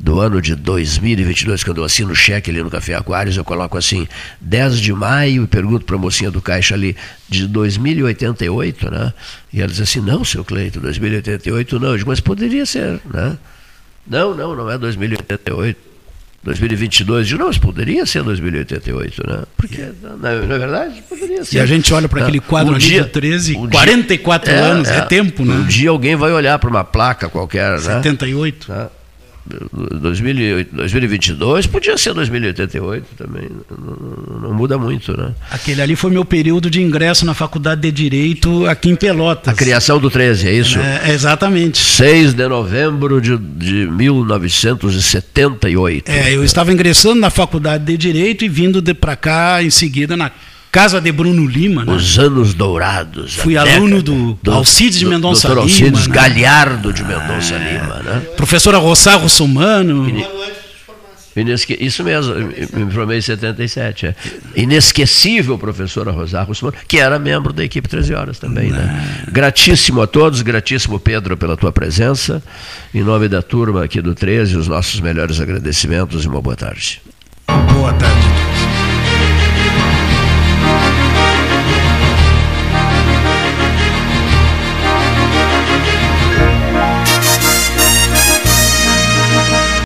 do ano de 2022, quando eu assino o cheque ali no Café Aquários, eu coloco assim, 10 de maio, e pergunto para a mocinha do caixa ali, de 2088, né? E ela diz assim, não, seu Cleito, 2088 não. Eu digo, mas poderia ser, né? Não, não, não é 2088. 2022, eu digo, não, mas poderia ser 2088, né? Porque, é verdade? Poderia ser. E a gente olha para Né? aquele quadro Um ali dia- de 13, um dia- 44 anos, é, tempo, né? Um dia alguém vai olhar para uma placa qualquer, né? 78. Né? 2008, 2022 podia ser 2088 também, não, não- não muda muito, né? Aquele ali foi meu período de ingresso na faculdade de Direito aqui em Pelotas. A criação do 13, é isso? É, exatamente. 6 de novembro de, de 1978. É, eu estava ingressando na faculdade de Direito e vindo de para cá em seguida na casa de Bruno Lima. Né? Os anos dourados. Fui aluno do, Alcides de do- Mendonça. Lima. Alcides né? Galhardo de Mendonça Lima, né? Professora Rossar Russomano. Inesque... Isso mesmo, me formei em 77. É. Inesquecível professora Rosário Russomano, que era membro da equipe 13 Horas também. Né? Gratíssimo a todos, gratíssimo Pedro pela tua presença. Em nome da turma aqui do 13, os nossos melhores agradecimentos e uma boa tarde. Boa tarde.